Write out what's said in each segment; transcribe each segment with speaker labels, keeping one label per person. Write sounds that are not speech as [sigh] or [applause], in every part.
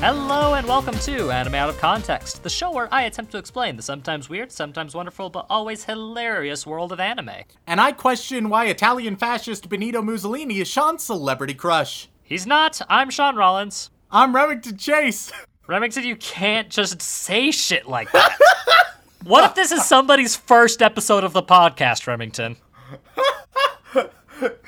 Speaker 1: Hello and welcome to Anime Out of Context, the show where I attempt to explain the sometimes weird, sometimes wonderful, but always hilarious world of anime.
Speaker 2: And I question why Italian fascist Benito Mussolini is Sean's celebrity crush.
Speaker 1: He's not. I'm Sean Rollins.
Speaker 2: I'm Remington Chase. [laughs]
Speaker 1: Remington, you can't just say shit like that. [laughs] what if this is somebody's first episode of the podcast, Remington? [laughs]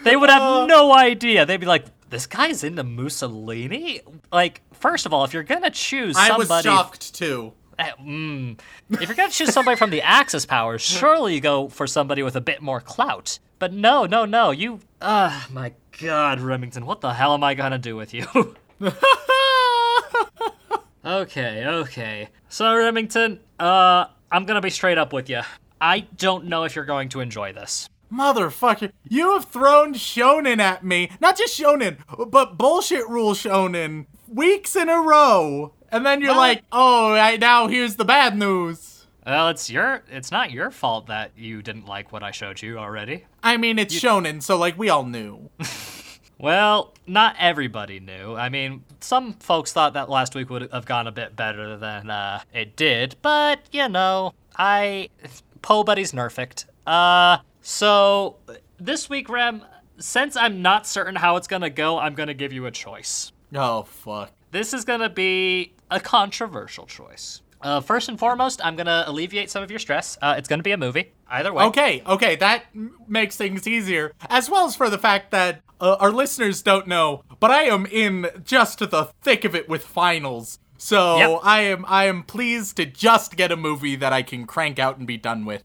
Speaker 1: They would have uh, no idea. They'd be like, this guy's into Mussolini? Like, first of all, if you're gonna choose
Speaker 2: I was shocked too.
Speaker 1: Eh, mm. If you're gonna choose somebody from the Axis powers, [laughs] surely you go for somebody with a bit more clout. But no, no, no. You, ah, my God, Remington, what the hell am I gonna do with you? [laughs] okay, okay. So Remington, uh, I'm gonna be straight up with you. I don't know if you're going to enjoy this.
Speaker 2: Motherfucker, you have thrown shonen at me. Not just shonen, but bullshit rule shonen weeks in a row. And then you're
Speaker 1: What?
Speaker 2: like, oh, right now here's the bad news.
Speaker 1: Well, it's your, it's not your fault that you didn't like what I showed you already.
Speaker 2: I mean, it's shonen, so like we all knew. [laughs] [laughs]
Speaker 1: Well, not everybody knew. I mean, some folks thought that last week would have gone a bit better than uh, it did, but you know, I Poe Buddy's nerfed. Uh, so this week, Rem, since I'm not certain how it's gonna go, I'm gonna give you a choice.
Speaker 2: Oh, fuck.
Speaker 1: This is gonna be a controversial choice. Uh, first and foremost, I'm gonna alleviate some of your stress. Uh, it's gonna be a movie. Either way.
Speaker 2: Okay, okay, that m- makes things easier. As well as for the fact that uh, our listeners don't know, but I am in just the thick of it with finals. So
Speaker 1: Yep.
Speaker 2: I am I am pleased to just get a movie that I can crank out and be done with.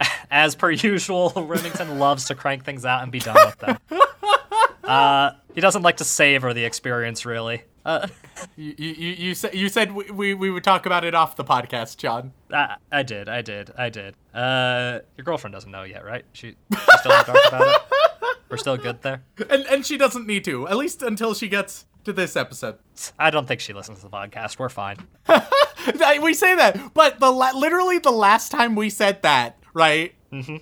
Speaker 2: [laughs]
Speaker 1: As per usual, [laughs] Remington loves to crank things out and be done with them. [laughs] Uh, he doesn't like to savor the experience, really. Uh,
Speaker 2: You you, you, you said you said we, we we would talk about it off the podcast, John.
Speaker 1: I, I did, I did, I did. Uh, your girlfriend doesn't know yet, right? She, she still in the dark about it. We're still good there.
Speaker 2: And and she doesn't need to, at least until she gets to this episode.
Speaker 1: I don't think she listens to the podcast. We're fine.
Speaker 2: We say that, but the la- literally the last time we said that, right?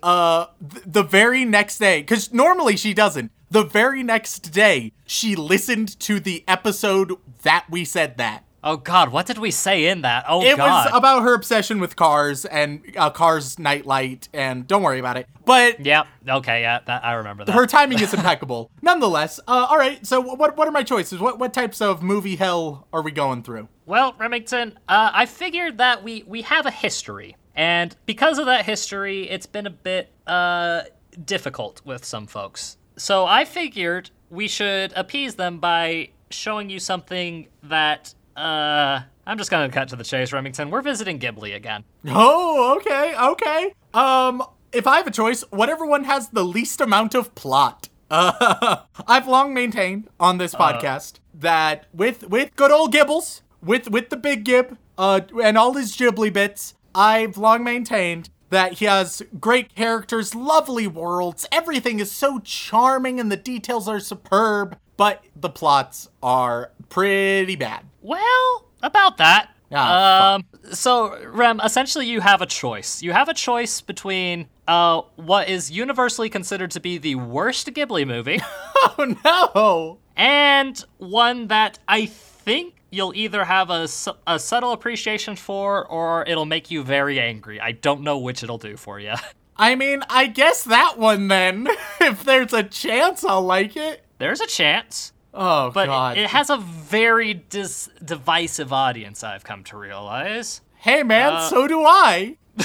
Speaker 2: Uh, th- the very next day, because normally she doesn't. The very next day, she listened to the episode that we said that.
Speaker 1: Oh God, what did we say in that? Oh
Speaker 2: It
Speaker 1: God.
Speaker 2: was about her obsession with cars and uh, Cars Nightlight, and don't worry about it. But
Speaker 1: Yep. Okay. Yeah. That I remember that.
Speaker 2: her timing is [laughs] impeccable. Nonetheless, uh, all right. So what what are my choices? What what types of movie hell are we going through?
Speaker 1: Well, Remington, uh, I figured that we we have a history, and because of that history, it's been a bit uh, difficult with some folks. So I figured we should appease them by showing you something that uh, I'm just gonna cut to the chase, Remington. We're visiting Ghibli again.
Speaker 2: Oh, okay, okay. Um, if I have a choice, whatever one has the least amount of plot. Uh, [laughs] I've long maintained on this podcast that with with good old Gibbles, with with the big Gib, uh, and all his Ghibli bits, I've long maintained that he has great characters, lovely worlds, everything is so charming, and the details are superb, but the plots are pretty bad.
Speaker 1: Well, about that.
Speaker 2: Ah,
Speaker 1: um, so Rem, essentially, you have a choice. You have a choice between uh, what is universally considered to be the worst Ghibli movie, [laughs]
Speaker 2: Oh no!
Speaker 1: and one that I think you'll either have a, a subtle appreciation for, or it'll make you very angry. I don't know which it'll do for you. [laughs]
Speaker 2: I mean, I guess that one then. [laughs] if there's a chance, I'll like it.
Speaker 1: There's a chance,
Speaker 2: Oh
Speaker 1: but
Speaker 2: God!
Speaker 1: it, it has a very dis- divisive audience. I've come to realize.
Speaker 2: hey man,
Speaker 1: uh,
Speaker 2: so do I. [laughs]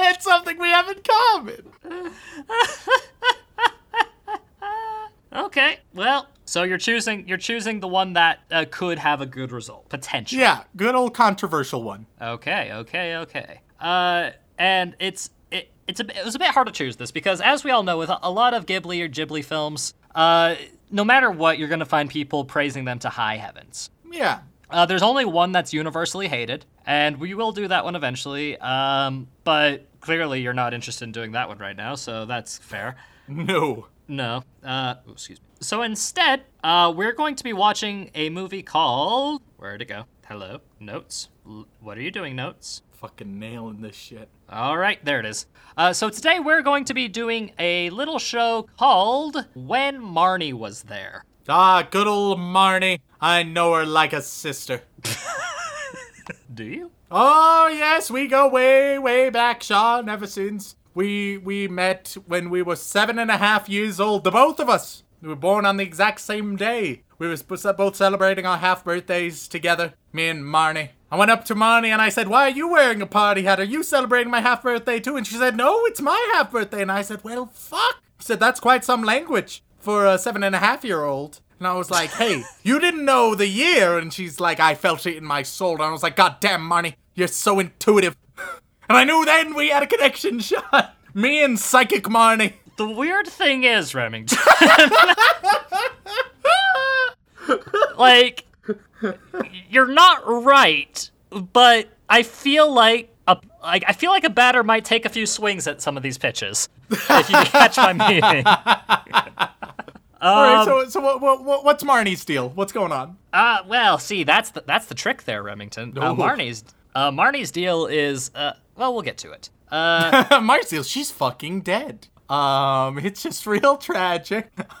Speaker 2: it's something we have in common.
Speaker 1: Okay, well, so you're choosing you're choosing the one that uh, could have a good result potentially.
Speaker 2: Yeah, good old controversial one.
Speaker 1: Okay, okay, okay. Uh, and it's it, it's a, it was a bit hard to choose this because, as we all know, with a, lot of Ghibli or Ghibli films, uh, no matter what, you're going to find people praising them to high heavens.
Speaker 2: Yeah.
Speaker 1: Uh, there's only one that's universally hated, and we will do that one eventually. Um, but clearly, you're not interested in doing that one right now, so that's fair.
Speaker 2: No.
Speaker 1: No. Uh, oh, excuse me. So instead, uh, we're going to be watching a movie called. Where'd it go? Hello? Notes? L- what are you doing, Notes?
Speaker 2: Fucking nailing this shit.
Speaker 1: All right, there it is. Uh, so today we're going to be doing a little show called When Marnie Was There.
Speaker 2: Ah, good old Marnie. I know her like a sister. [laughs]
Speaker 1: Do you?
Speaker 2: Oh yes, we go way, way back, Sean. Ever since we we met when we were seven and a half years old, the both of us. We were born on the exact same day. We were both celebrating our half birthdays together, me and Marnie. I went up to Marnie and I said, "Why are you wearing a party hat? Are you celebrating my half birthday too?" And she said, "No, it's my half birthday." And I said, "Well, fuck." She said, "That's quite some language for a seven and a half year old." And I was like, hey, [laughs] you didn't know the year. And she's like, I felt it in my soul. And I was like, God damn, Marnie, you're so intuitive. [laughs] And I knew then we had a connection, [laughs] Sean. Me and Psychic Marnie.
Speaker 1: The weird thing is, Remington. [laughs] like, you're not right, but I feel like a like I feel like a batter might take a few swings at some of these pitches. If you [laughs] catch my meaning.
Speaker 2: All right, so so what, what, what what's Marnie's deal? What's going on?
Speaker 1: Uh, well, see, that's the, that's the trick there, Remington. Uh. Marnie's uh, Marnie's deal is uh, well, we'll get to it. [laughs] Uh,
Speaker 2: Marnie's she's fucking dead. Um, it's just real tragic. [laughs]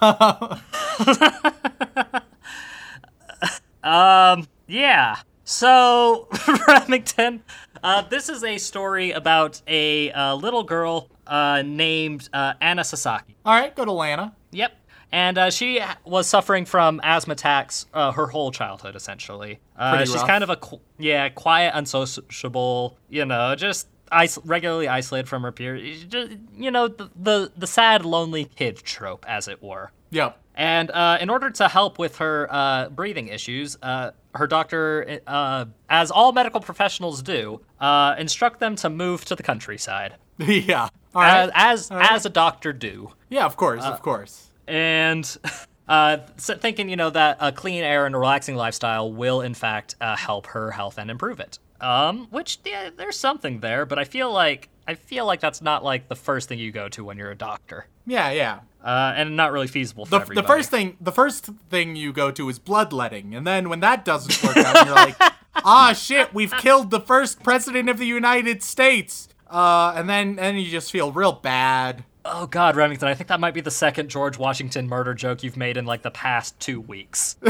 Speaker 1: Um, yeah. So, [laughs] Remington, uh, this is a story about a uh, little girl uh, named uh, Anna Sasaki.
Speaker 2: All right, go to Lana.
Speaker 1: Yep. And uh, she was suffering from asthma attacks uh, her whole childhood, essentially. Uh, she's
Speaker 2: rough.
Speaker 1: kind of a qu- yeah, quiet, unsociable. You know, just is- regularly isolated from her peers. Just, you know, the, the the sad, lonely kid trope, as it were.
Speaker 2: Yep.
Speaker 1: And uh, in order to help with her uh, breathing issues, uh, her doctor, uh, as all medical professionals do, uh, instruct them to move to the countryside, [laughs]
Speaker 2: yeah. Right.
Speaker 1: as as, as a doctor do.
Speaker 2: yeah, of course, of course.
Speaker 1: And [laughs] uh, so thinking you know that a clean air and a relaxing lifestyle will in fact uh, help her health and improve it. Um which yeah, there's something there but i feel like i feel like that's not like the first thing you go to when you're a doctor.
Speaker 2: Yeah, yeah.
Speaker 1: uh, and not really feasible for
Speaker 2: the,
Speaker 1: everybody
Speaker 2: the first thing the first thing you go to is bloodletting and then when that doesn't work out you're like [laughs] ah shit we've killed the first president of the united states. Uh, and then and you just feel real bad
Speaker 1: oh god remington i think that might be the second george washington murder joke you've made in like the past two weeks [laughs]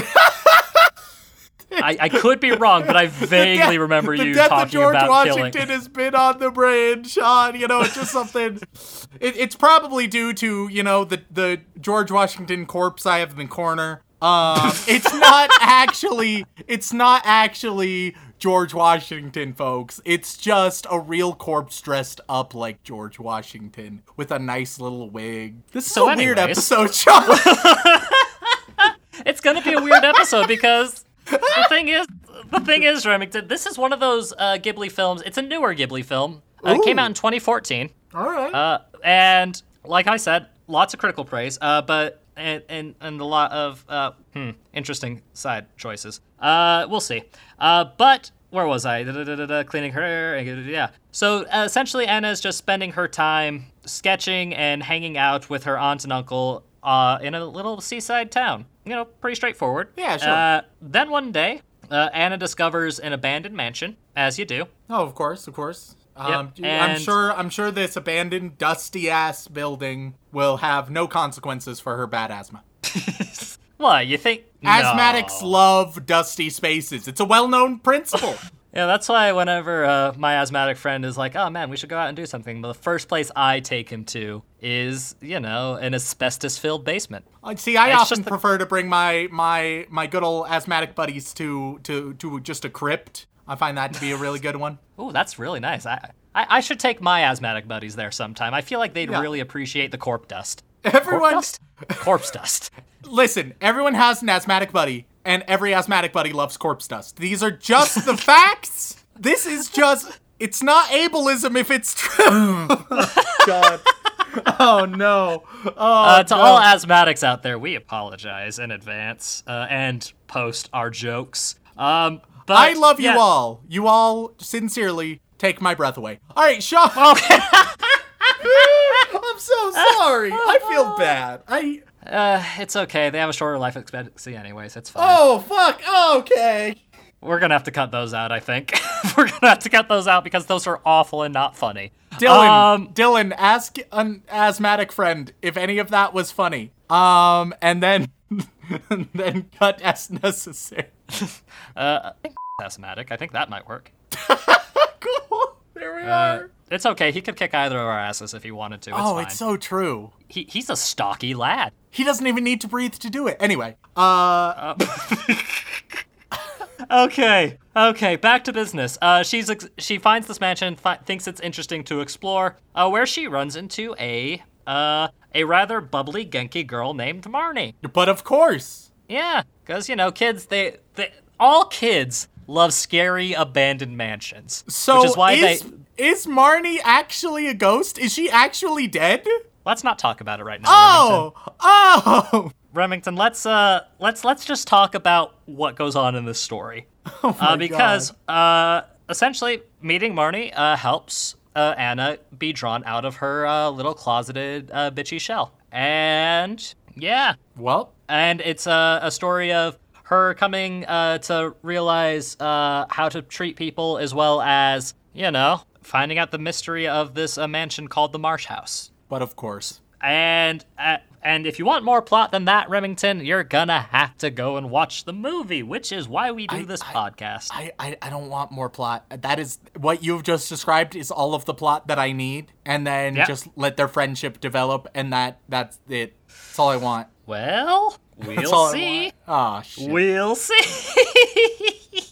Speaker 1: I, I could be wrong, but I vaguely remember
Speaker 2: the
Speaker 1: you
Speaker 2: death
Speaker 1: talking
Speaker 2: of George
Speaker 1: about
Speaker 2: Washington
Speaker 1: killing.
Speaker 2: has been on the brain, Sean. You know, it's just something. [laughs] It, it's probably due to you know the the George Washington corpse I have in the corner. Um, it's not [laughs] actually. It's not actually George Washington, folks. It's just a real corpse dressed up like George Washington with a nice little wig. This is
Speaker 1: So
Speaker 2: a weird
Speaker 1: anyways.
Speaker 2: episode, Sean.
Speaker 1: It's gonna be a weird episode because the thing is, the thing is, Remington, this is one of those uh, Ghibli films. It's a newer Ghibli film. Uh, it came out in 2014,
Speaker 2: All right.
Speaker 1: uh, and like I said, lots of critical praise, uh, but and, and and a lot of uh, hmm, interesting side choices. Uh, we'll see. Uh, but where was I? Da-da-da-da-da, Cleaning her hair. Yeah. So uh, essentially, Anna's just spending her time sketching and hanging out with her aunt and uncle uh, in a little seaside town. You know, pretty straightforward.
Speaker 2: Yeah, sure.
Speaker 1: Uh, then one day, uh, Anna discovers an abandoned mansion, as you do.
Speaker 2: Oh, of course, of course. Um, I'm sure. I'm sure this abandoned, dusty ass building will have no consequences for her bad asthma. [laughs]
Speaker 1: What you think?
Speaker 2: Asthmatics
Speaker 1: No.
Speaker 2: love dusty spaces. It's a well-known principle. [laughs]
Speaker 1: Yeah, that's why whenever uh, my asthmatic friend is like, "Oh man, we should go out and do something," the first place I take him to is, you know, an asbestos-filled basement.
Speaker 2: Uh, See, I
Speaker 1: It's
Speaker 2: often
Speaker 1: the-
Speaker 2: prefer to bring my my my good old asthmatic buddies to to to just a crypt. I find that to be a really good one. [laughs]
Speaker 1: Ooh, that's really nice. I, I I should take my asthmatic buddies there sometime. I feel like they'd
Speaker 2: Yeah.
Speaker 1: really appreciate the corpse dust.
Speaker 2: Everyone,
Speaker 1: Corpse dust? corpse dust.
Speaker 2: Listen. Everyone has an asthmatic buddy, and every asthmatic buddy loves corpse dust. These are just the [laughs] facts. This is just It's not ableism if it's true. [laughs] God. Oh no. Oh,
Speaker 1: Uh, to
Speaker 2: no.
Speaker 1: all asthmatics out there, we apologize in advance uh, and post our jokes. Um, but
Speaker 2: I love
Speaker 1: yeah.
Speaker 2: you all. You all sincerely take my breath away. All right, Sean.
Speaker 1: Okay. [laughs]
Speaker 2: I'm so sorry. I feel bad. I.
Speaker 1: uh, it's okay. They have a shorter life expectancy, anyways. It's fine.
Speaker 2: Oh fuck. Okay.
Speaker 1: We're gonna have to cut those out. I think [laughs] we're gonna have to cut those out because those are awful and not funny.
Speaker 2: Dylan.
Speaker 1: Um,
Speaker 2: Dylan, ask an asthmatic friend if any of that was funny. Um, and then, [laughs] and then cut as necessary. [laughs]
Speaker 1: uh, I think asthmatic. I think that might work.
Speaker 2: cool. There we
Speaker 1: Uh,
Speaker 2: are.
Speaker 1: It's okay. He could kick either of our asses if he wanted to. It's
Speaker 2: Oh,
Speaker 1: fine.
Speaker 2: it's so true.
Speaker 1: he, he's a stocky lad.
Speaker 2: He doesn't even need to breathe to do it. Anyway, uh, [laughs]
Speaker 1: Okay, okay, back to business. Uh, she's ex- she finds this mansion, fi- thinks it's interesting to explore, uh, where she runs into a uh a rather bubbly Genki girl named Marnie.
Speaker 2: but of course.
Speaker 1: Yeah, because you know, kids they they all kids love scary abandoned mansions,
Speaker 2: So
Speaker 1: which is why
Speaker 2: is,
Speaker 1: they.
Speaker 2: Is Marnie actually a ghost? Is she actually dead?
Speaker 1: Let's not talk about it right now. Remington.
Speaker 2: Oh, oh. [laughs]
Speaker 1: Remington, let's uh let's let's just talk about what goes on in this story. [laughs]
Speaker 2: Oh
Speaker 1: uh, because uh essentially meeting Marnie uh helps uh, Anna be drawn out of her uh, little closeted uh, bitchy shell. And yeah,
Speaker 2: Well,
Speaker 1: and it's a, a story of her coming uh, to realize uh, how to treat people as well as, you know, finding out the mystery of this uh, mansion called the Marsh House.
Speaker 2: but of course.
Speaker 1: And uh, and if you want more plot than that, Remington, you're gonna have to go and watch the movie, which is why we do
Speaker 2: I-
Speaker 1: this
Speaker 2: I-
Speaker 1: podcast.
Speaker 2: I, I, I don't want more plot. That is what you've just described is all of the plot that I need, and then
Speaker 1: Yeah.
Speaker 2: just let their friendship develop, and that that's it. That's all I want.
Speaker 1: well, we'll see.
Speaker 2: Oh shit.
Speaker 1: We'll see. [laughs]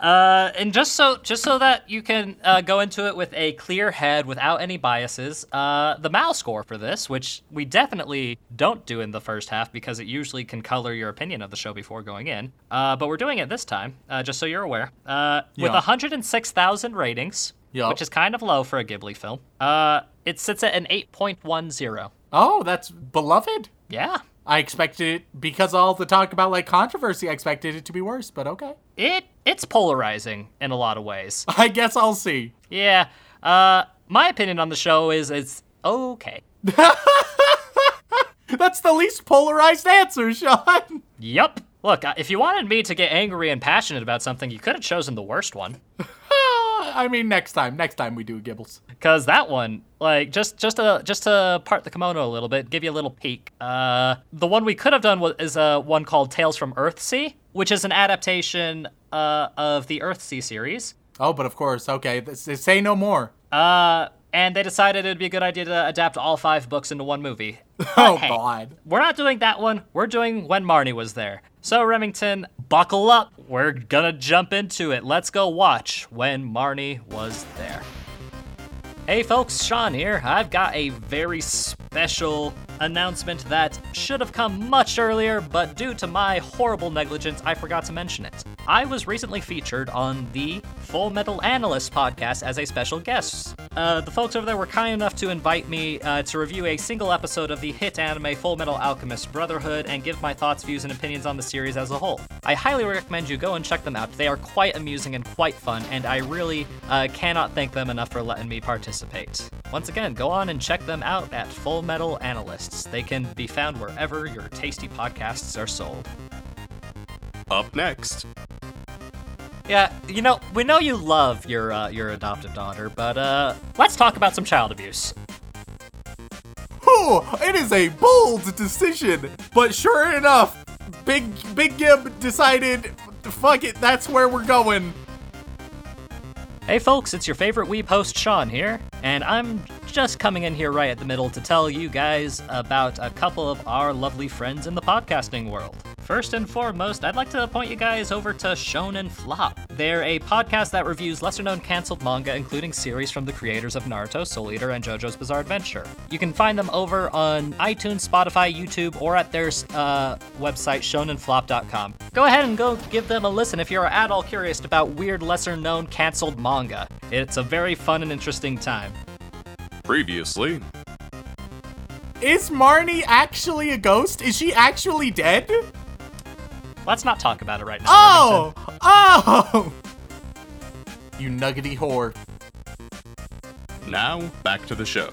Speaker 1: uh, and just so just so that you can uh, go into it with a clear head without any biases, uh, the Mal score for this, which we definitely don't do in the first half because it usually can color your opinion of the show before going in. Uh, but we're doing it this time, uh, just so you're aware. Uh, with
Speaker 2: Yeah.
Speaker 1: 106,000 ratings,
Speaker 2: Yeah.
Speaker 1: which is kind of low for a Ghibli film, uh, it sits at an 8.10.
Speaker 2: Oh, that's beloved.
Speaker 1: Yeah.
Speaker 2: I expected it because all the talk about like controversy. I expected it to be worse, but okay.
Speaker 1: It it's polarizing in a lot of ways. [laughs]
Speaker 2: I guess I'll see.
Speaker 1: Yeah. Uh, my opinion on the show is it's okay. [laughs]
Speaker 2: That's the least polarized answer, Sean.
Speaker 1: Yep. Look, uh, if you wanted me to get angry and passionate about something, you could have chosen the worst one. [laughs]
Speaker 2: I mean, next time, next time we do a Gibbles.
Speaker 1: Cause that one, like, just just to just to part the kimono a little bit, give you a little peek. Uh, the one we could have done was is uh, one called Tales from Earthsea, which is an adaptation uh, of the Earthsea series.
Speaker 2: Oh, but of course, okay. Say no more.
Speaker 1: Uh, and they decided it'd be a good idea to adapt all five books into one movie. [laughs]
Speaker 2: Oh
Speaker 1: hey.
Speaker 2: God.
Speaker 1: We're not doing that one. We're doing when Marnie was there. So Remington, buckle up. We're gonna jump into it. Let's go watch when Marnie was there. Hey folks, Sean here. I've got a very special announcement that should have come much earlier, but due to my horrible negligence, I forgot to mention it. I was recently featured on the Full Metal Analyst podcast as a special guest. Uh, the folks over there were kind enough to invite me uh, to review a single episode of the hit anime Full Metal Alchemist Brotherhood and give my thoughts, views, and opinions on the series as a whole. I highly recommend you go and check them out. They are quite amusing and quite fun, and I really uh, cannot thank them enough for letting me participate. Once again, go on and check them out at Full Metal Analysts. They can be found wherever your tasty podcasts are sold.
Speaker 3: Up next,
Speaker 1: Yeah, you know, we know you love your uh, your adopted daughter, but uh, let's talk about some child abuse.
Speaker 2: Whew, it is a bold decision, but sure enough, Big Big Gib decided, fuck it, that's where we're going.
Speaker 1: Hey folks, it's your favorite weeb host Sean here, and I'm just coming in here right at the middle to tell you guys about a couple of our lovely friends in the podcasting world. First and foremost, I'd like to point you guys over to Shonen Flop. They're a podcast that reviews lesser known canceled manga, including series from the creators of Naruto, Soul Eater, and JoJo's Bizarre Adventure. You can find them over on iTunes, Spotify, YouTube, or at their uh, website, shonenflop.com. Go ahead and go give them a listen if you're at all curious about weird, lesser known canceled manga. It's a very fun and interesting time.
Speaker 3: Previously,
Speaker 2: Is Marnie actually a ghost? Is she actually dead?
Speaker 1: Let's not talk about it right now.
Speaker 2: Oh! Oh! You nuggety whore.
Speaker 3: now back to the show.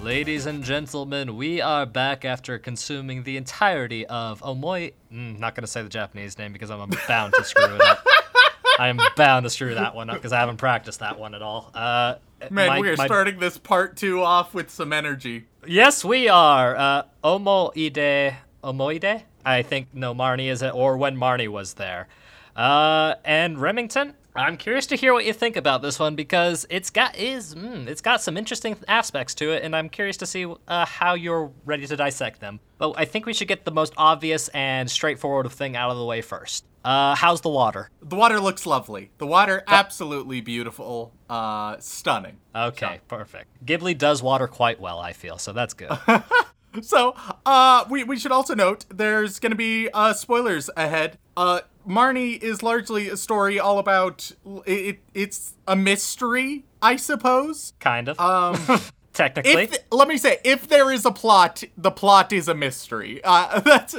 Speaker 1: Ladies and gentlemen, we are back after consuming the entirety of Omoi. Mm, not gonna say the Japanese name because I'm bound to screw it up. [laughs] I am bound to screw that one up because I haven't practiced that one at all. Uh,
Speaker 2: Man,
Speaker 1: my-
Speaker 2: we are
Speaker 1: my-
Speaker 2: starting this part two off with some energy.
Speaker 1: Yes, we are. Uh, Omoide, Omoide. I think no Marnie is it, or when Marnie was there. Uh, and Remington. I'm curious to hear what you think about this one because it's got is mm, it's got some interesting aspects to it, and I'm curious to see uh, how you're ready to dissect them. But I think we should get the most obvious and straightforward thing out of the way first. Uh, how's the water?
Speaker 2: The water looks lovely. The water, absolutely beautiful. Uh, stunning.
Speaker 1: Okay, perfect. Ghibli does water quite well, I feel, so that's good. [laughs]
Speaker 2: So, uh, we, we should also note there's gonna be uh, spoilers ahead. Uh, Marnie is largely a story all about it, it. It's a mystery, I suppose.
Speaker 1: kind of.
Speaker 2: Um, [laughs]
Speaker 1: Technically.
Speaker 2: if let me say, if there is a plot, the plot is a mystery. Uh, [laughs] that's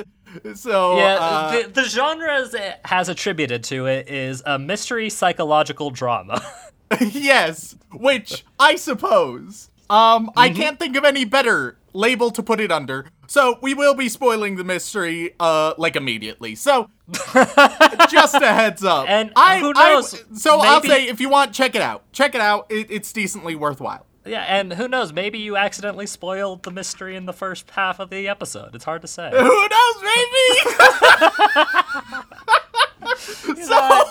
Speaker 2: so.
Speaker 1: Yeah,
Speaker 2: uh,
Speaker 1: the, the genres it has attributed to it is a mystery psychological drama. [laughs]
Speaker 2: yes, which I suppose. Um, I
Speaker 1: Mm-hmm.
Speaker 2: can't think of any better label to put it under. So we will be spoiling the mystery, uh, like immediately. So [laughs] just a heads up.
Speaker 1: And
Speaker 2: I,
Speaker 1: who
Speaker 2: I-
Speaker 1: knows,
Speaker 2: so I'll say, if you want, check it out. Check it out. It, it's decently worthwhile.
Speaker 1: yeah, and who knows, maybe you accidentally spoiled the mystery in the first half of the episode. It's hard to say.
Speaker 2: Who knows, maybe? [laughs] [laughs] so,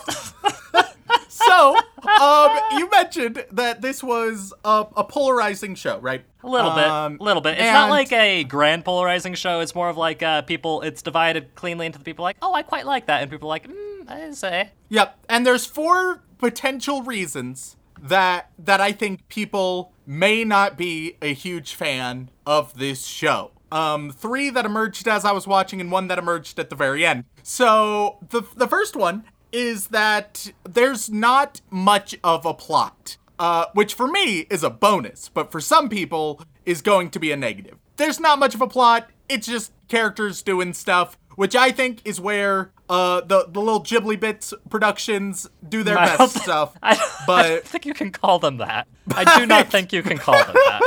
Speaker 2: so, [laughs] um, you mentioned that this was a, a polarizing show, right?
Speaker 1: A little
Speaker 2: Um,
Speaker 1: bit, a little bit. It's not like a grand polarizing show. It's more of like uh, people. It's divided cleanly into the people like, oh, I quite like that, and people like, mm, I say.
Speaker 2: Yep. And there's four potential reasons that that I think people may not be a huge fan of this show. Um, three that emerged as I was watching, and one that emerged at the very end. So the the first one is that there's not much of a plot, uh, which for me is a bonus, but for some people is going to be a negative. There's not much of a plot. It's just characters doing stuff, which I think is where uh, the the little Ghibli Bits productions do their [laughs]
Speaker 1: I
Speaker 2: best stuff.
Speaker 1: I, don't- I don't [laughs] think you can call them that. I do [laughs] not think you can call them that.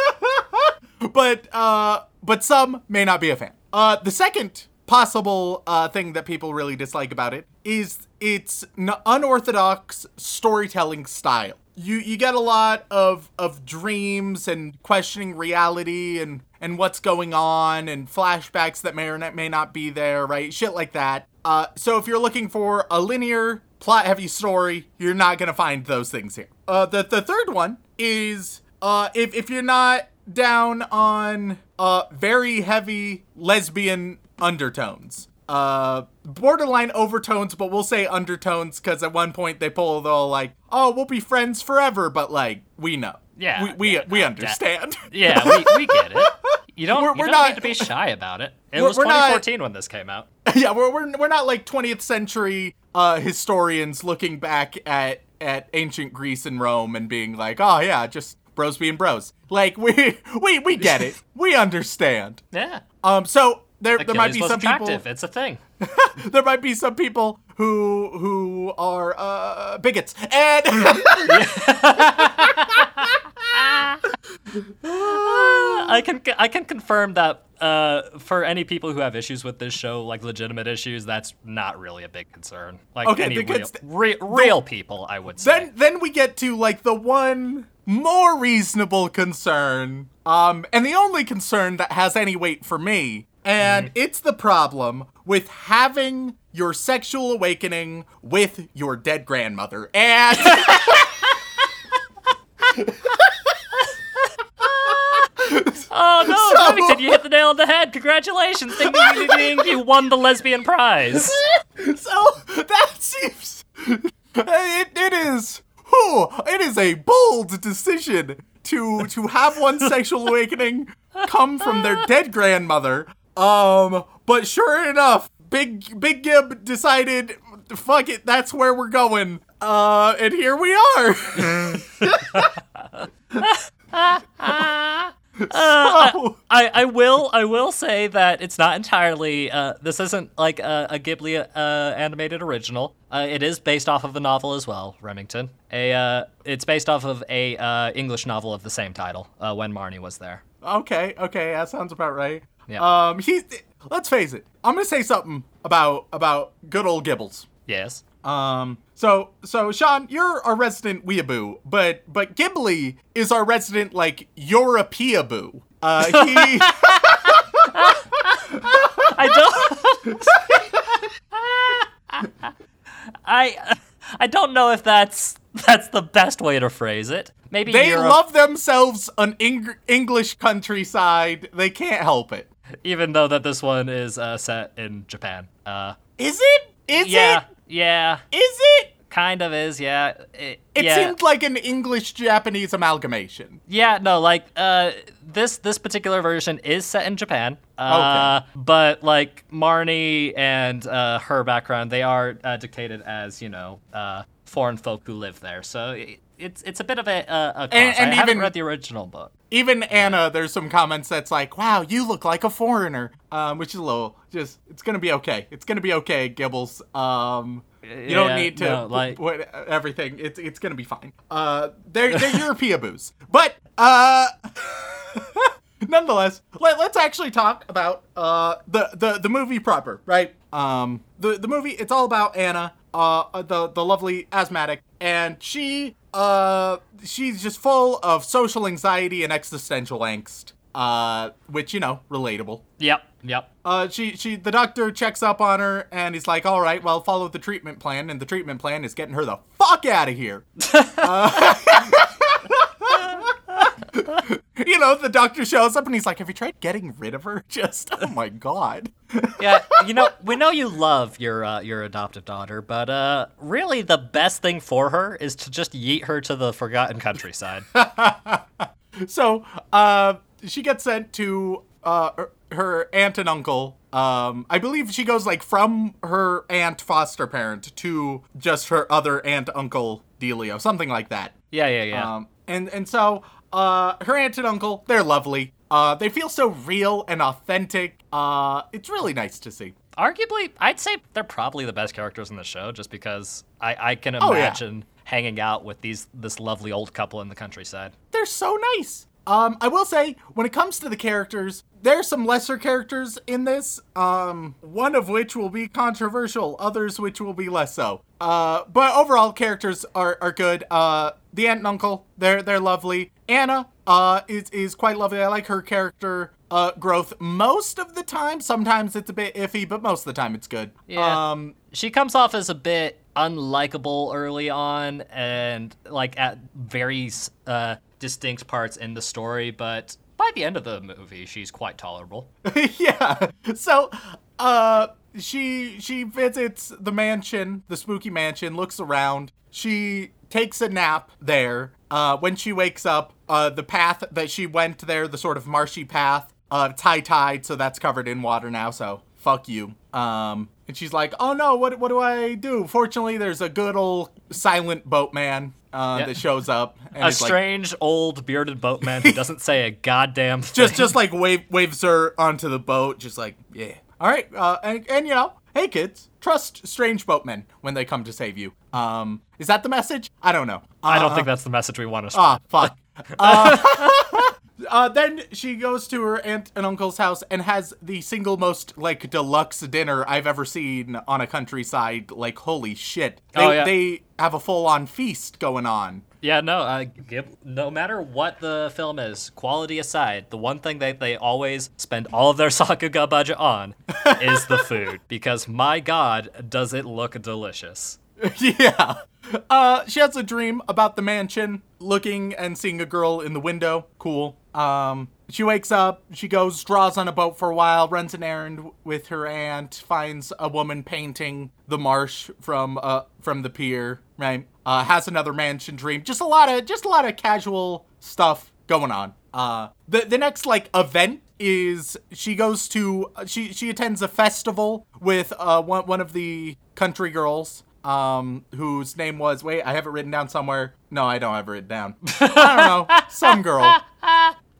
Speaker 2: but uh, but some may not be a fan. Uh, the second possible uh, thing that people really dislike about it is its n- unorthodox storytelling style. You you get a lot of of dreams and questioning reality and and what's going on and flashbacks that may or may not be there, right? Shit like that. Uh, so if you're looking for a linear plot heavy story, you're not gonna find those things here. Uh, the the third one is uh, if if you're not down on uh very heavy lesbian undertones. Uh borderline overtones, but we'll say undertones because at one point they pull the whole like, oh, we'll be friends forever, but like we know.
Speaker 1: Yeah,
Speaker 2: We we,
Speaker 1: yeah,
Speaker 2: we understand.
Speaker 1: Yeah, we, we get it. You don't,
Speaker 2: We're-
Speaker 1: you
Speaker 2: we're
Speaker 1: don't
Speaker 2: not-
Speaker 1: need to be shy about it. [laughs] It was
Speaker 2: we're not-
Speaker 1: 2014 when this came out. [laughs]
Speaker 2: yeah, we're, we're we're not like 20th century uh historians looking back at at ancient Greece and Rome and being like, oh yeah, just bros being bros. Like we [laughs] we we get it. we understand.
Speaker 1: Yeah.
Speaker 2: Um so there there might be some people
Speaker 1: attractive. It's a thing. [laughs]
Speaker 2: there might be some people who who are uh, bigots and [laughs] [laughs]
Speaker 1: I can I can confirm that uh, for any people who have issues with this show, like legitimate issues, that's not really a big concern. Like
Speaker 2: Okay,
Speaker 1: any real, re- real people, I would say.
Speaker 2: then then we get to like the one more reasonable concern um and the only concern that has any weight for me and mm. it's the problem with having your sexual awakening with your dead grandmother and [laughs]
Speaker 1: oh no,
Speaker 2: So-
Speaker 1: Remington, you hit the nail on the head. Congratulations. Ding, ding, ding. You won the lesbian prize. [laughs]
Speaker 2: So that seems it, it is whew, it is a bold decision to to have one sexual awakening come from their dead grandmother. Um, but sure enough, Big Big Gib decided, fuck it, that's where we're going. Uh, and here we are. [laughs] so,
Speaker 1: I, I will I will say that it's not entirely uh, this isn't like a, a Ghibli uh, animated original. Uh, it is based off of a novel as well, Remington. A uh, it's based off of a uh, English novel of the same title. Uh, when Marnie was there.
Speaker 2: okay, okay, that sounds about right.
Speaker 1: Yeah.
Speaker 2: Um, he. Let's face it. I'm gonna say something about about good old Gibbles.
Speaker 1: Yes.
Speaker 2: Um, so so Sean, you're our resident weeaboo, but but Ghibli is our resident like Europeaboo. Uh, he [laughs]
Speaker 1: I don't. [laughs] I I don't know if that's that's the best way to phrase it. Maybe
Speaker 2: they
Speaker 1: Europe,
Speaker 2: love themselves an Eng- English countryside. They can't help it.
Speaker 1: Even though that this one is uh, set in Japan. Uh,
Speaker 2: Is it? Is
Speaker 1: yeah,
Speaker 2: it?
Speaker 1: yeah,
Speaker 2: Is it?
Speaker 1: kind of is. Yeah, it,
Speaker 2: It
Speaker 1: yeah.
Speaker 2: seemed like an English Japanese amalgamation.
Speaker 1: Yeah, no, like uh this this particular version is set in Japan. Uh but like Marnie and uh her background, they are uh, dictated as, you know, uh foreign folk who live there. So it's it's a bit of a a, a cross.
Speaker 2: and
Speaker 1: I haven't
Speaker 2: even-
Speaker 1: read the original book.
Speaker 2: Even Anna, there's some comments that's like, "Wow, you look like a foreigner," um, which is a little just. It's gonna be okay. It's gonna be okay, Gibbles. Um, you don't need to
Speaker 1: no, like-
Speaker 2: what everything. It's it's gonna be fine. Uh, they're they're Europeaboos, [laughs] but uh. [laughs] Nonetheless, let, let's actually talk about uh, the, the the movie proper, right? Um, the the movie it's all about Anna, uh, the the lovely asthmatic, and she uh she's just full of social anxiety and existential angst, uh, which you know, relatable.
Speaker 1: Yep, yep.
Speaker 2: Uh, she she the doctor checks up on her and he's like, all right, well, follow the treatment plan, and the treatment plan is getting her the fuck out of here. [laughs] [laughs] [laughs] you know, the doctor shows up and he's like, have you tried getting rid of her? [laughs] Just oh my god.
Speaker 1: Yeah, [laughs] you know, we know you love your uh, your adoptive daughter, but uh really the best thing for her is to just yeet her to the forgotten countryside.
Speaker 2: So, uh, she gets sent to uh her, her aunt and uncle. Um, I believe she goes like from her aunt foster parent to just her other aunt uncle Delio, something like that.
Speaker 1: yeah, yeah, yeah.
Speaker 2: Um, and and so uh, her aunt and uncle, they're lovely. Uh, they feel so real and authentic. Uh, it's really nice to see.
Speaker 1: Arguably, I'd say they're probably the best characters in the show, just because I, I can
Speaker 2: Oh, yeah.
Speaker 1: imagine hanging out with these this lovely old couple in the countryside.
Speaker 2: They're so nice. Um, I will say, when it comes to the characters, there's some lesser characters in this. Um, one of which will be controversial, others which will be less so. Uh, but overall, characters are, are good. Uh, the aunt and uncle, they're they're lovely. Anna, uh, is is quite lovely. I like her character uh growth most of the time. Sometimes it's a bit iffy, but most of the time it's good.
Speaker 1: Yeah.
Speaker 2: Um,
Speaker 1: She comes off as a bit unlikable early on, and like at very uh, distinct parts in the story, but by the end of the movie, she's quite tolerable. [laughs]
Speaker 2: yeah. So, uh, she she visits the mansion, the spooky mansion, looks around. She takes a nap there. Uh, when she wakes up, uh, the path that she went there, the sort of marshy path, uh, high tide, so that's covered in water now. So fuck you. Um, and she's like, oh no, what what do I do? Fortunately, there's a good old silent boatman uh,
Speaker 1: Yeah.
Speaker 2: that shows up. And
Speaker 1: A
Speaker 2: is like,
Speaker 1: strange old bearded boatman who doesn't say a goddamn [laughs] thing.
Speaker 2: just just like wave waves her onto the boat, just like yeah. All right, uh, and and you know, hey kids, trust strange boatmen when they come to save you. Um, is that the message? I don't know.
Speaker 1: I don't
Speaker 2: Uh,
Speaker 1: think that's the message we want to.
Speaker 2: Ah, fuck. [laughs] [laughs] uh, then she goes to her aunt and uncle's house and has the single most like deluxe dinner I've ever seen on a countryside. Like holy shit, they,
Speaker 1: Oh, yeah.
Speaker 2: they have a full on feast going on.
Speaker 1: Yeah, no. Uh, no matter what the film is, quality aside, the one thing that they always spend all of their [laughs] Sakuga budget on is the food. Because my God, does it look delicious? [laughs]
Speaker 2: yeah. Uh, she has a dream about the mansion, looking and seeing a girl in the window. Cool. Um, she wakes up, she goes, draws on a boat for a while, runs an errand with her aunt, finds a woman painting the marsh from uh from the pier, right? Uh, has another mansion dream. Just a lot of just a lot of casual stuff going on. Uh, the the next like event is she goes to she she attends a festival with uh one one of the country girls um whose name was wait I have it written down somewhere no I don't have it written down [laughs] I don't know some girl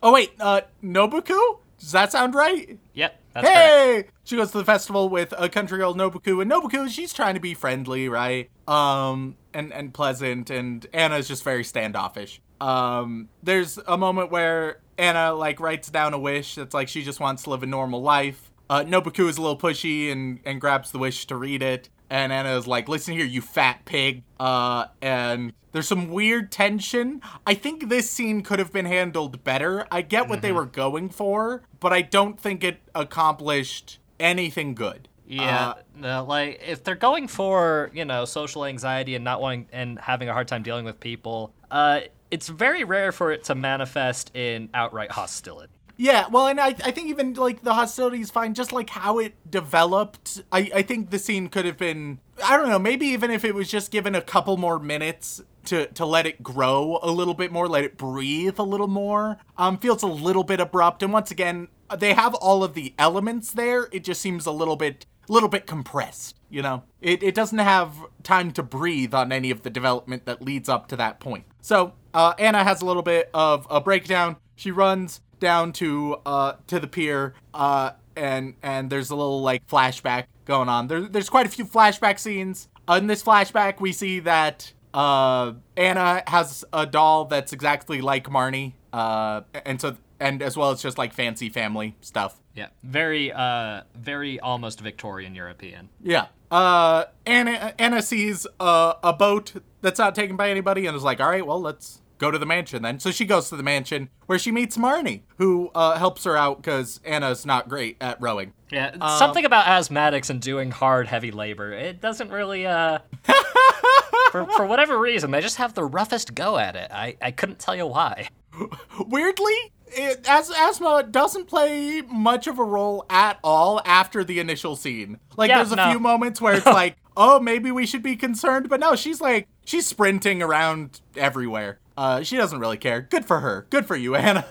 Speaker 2: oh wait uh Nobuko? Does that sound right?
Speaker 1: Yep, that's correct.
Speaker 2: hey she goes to the festival with a country girl Nobuko and Nobuko she's trying to be friendly right? Um and and pleasant and Anna's just very standoffish. Um there's a moment where Anna like writes down a wish that's like she just wants to live a normal life. Uh Nobuko is a little pushy and and grabs the wish to read it and Anna is like listen here you fat pig. Uh and there's some weird tension I think this scene could have been handled better I get what they were going for but I don't think it accomplished anything good
Speaker 1: Yeah,
Speaker 2: Uh,
Speaker 1: no, like if they're going for you know social anxiety and not wanting and having a hard time dealing with people, uh, it's very rare for it to manifest in outright hostility.
Speaker 2: Yeah, well, and I, I think even like the hostility is fine. Just like how it developed, I, I think the scene could have been. I don't know. Maybe even if it was just given a couple more minutes to to let it grow a little bit more, let it breathe a little more. Um, feels a little bit abrupt. And once again, they have all of the elements there. It just seems a little bit, little bit compressed. You know, it it doesn't have time to breathe on any of the development that leads up to that point. So uh, Anna has a little bit of a breakdown. She runs down to uh to the pier uh and and there's a little like flashback going on there, there's quite a few flashback scenes in this flashback we see that uh anna has a doll that's exactly like marnie uh and so and as well as just like fancy family stuff
Speaker 1: Yeah, very, uh, very almost Victorian European.
Speaker 2: yeah uh anna anna sees uh, a boat that's not taken by anybody and is like all right well let's go to the mansion then so she goes to the mansion where she meets marnie who uh helps her out because anna's not great at rowing
Speaker 1: Yeah, something about asthmatics and doing hard, heavy labor. It doesn't really, uh, [laughs] for for whatever reason, they just have the roughest go at it. I I couldn't tell you why. [laughs]
Speaker 2: weirdly it, as asthma doesn't play much of a role at all after the initial scene like
Speaker 1: Yeah,
Speaker 2: there's a
Speaker 1: no.
Speaker 2: few moments where it's [laughs] like oh maybe we should be concerned but no she's like she's sprinting around everywhere uh she doesn't really care good for her good for you [laughs] anna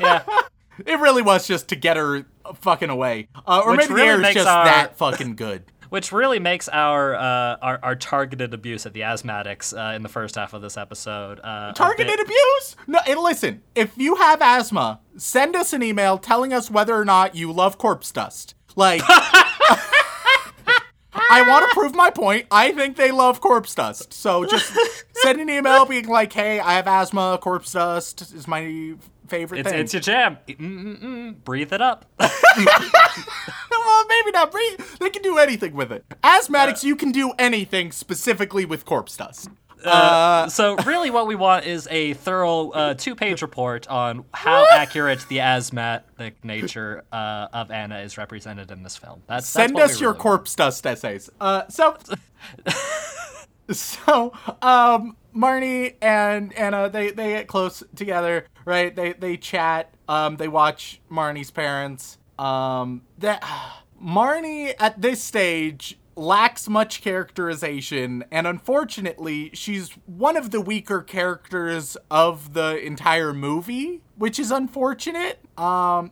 Speaker 1: Yeah.
Speaker 2: it really was just to get her fucking away uh, or
Speaker 1: Which
Speaker 2: maybe
Speaker 1: really
Speaker 2: the air is just
Speaker 1: our-
Speaker 2: that fucking good
Speaker 1: Which really makes our uh, our, our targeted abuse at the asthmatics uh, in the first half of this episode uh,
Speaker 2: Targeted abuse? No, and listen, if you have asthma, send us an email telling us whether or not you love corpse dust. Like, [laughs] I want to prove my point. I think they love corpse dust. So just [laughs] send an email being like, hey, I have asthma, corpse dust is my favorite
Speaker 1: It's,
Speaker 2: thing.
Speaker 1: it's your jam. Mm-mm-mm. Breathe it up. [laughs]
Speaker 2: well, maybe not. Breathe. They can do anything with it. Asthmatics, you can do anything specifically with corpse dust. Uh,
Speaker 1: so really, what we want is a thorough uh, two-page report on how accurate the asthmatic nature uh, of Anna is represented in this film. That's
Speaker 2: Send
Speaker 1: that's what
Speaker 2: us
Speaker 1: we
Speaker 2: your
Speaker 1: really want.
Speaker 2: corpse dust essays. Uh, so, [laughs] so, um, Marnie and Anna, they, they get close together, right? They, they chat, um, they watch Marnie's parents. Um, that, [sighs] Marnie at this stage lacks much characterization, and unfortunately, she's one of the weaker characters of the entire movie, which is unfortunate. Um,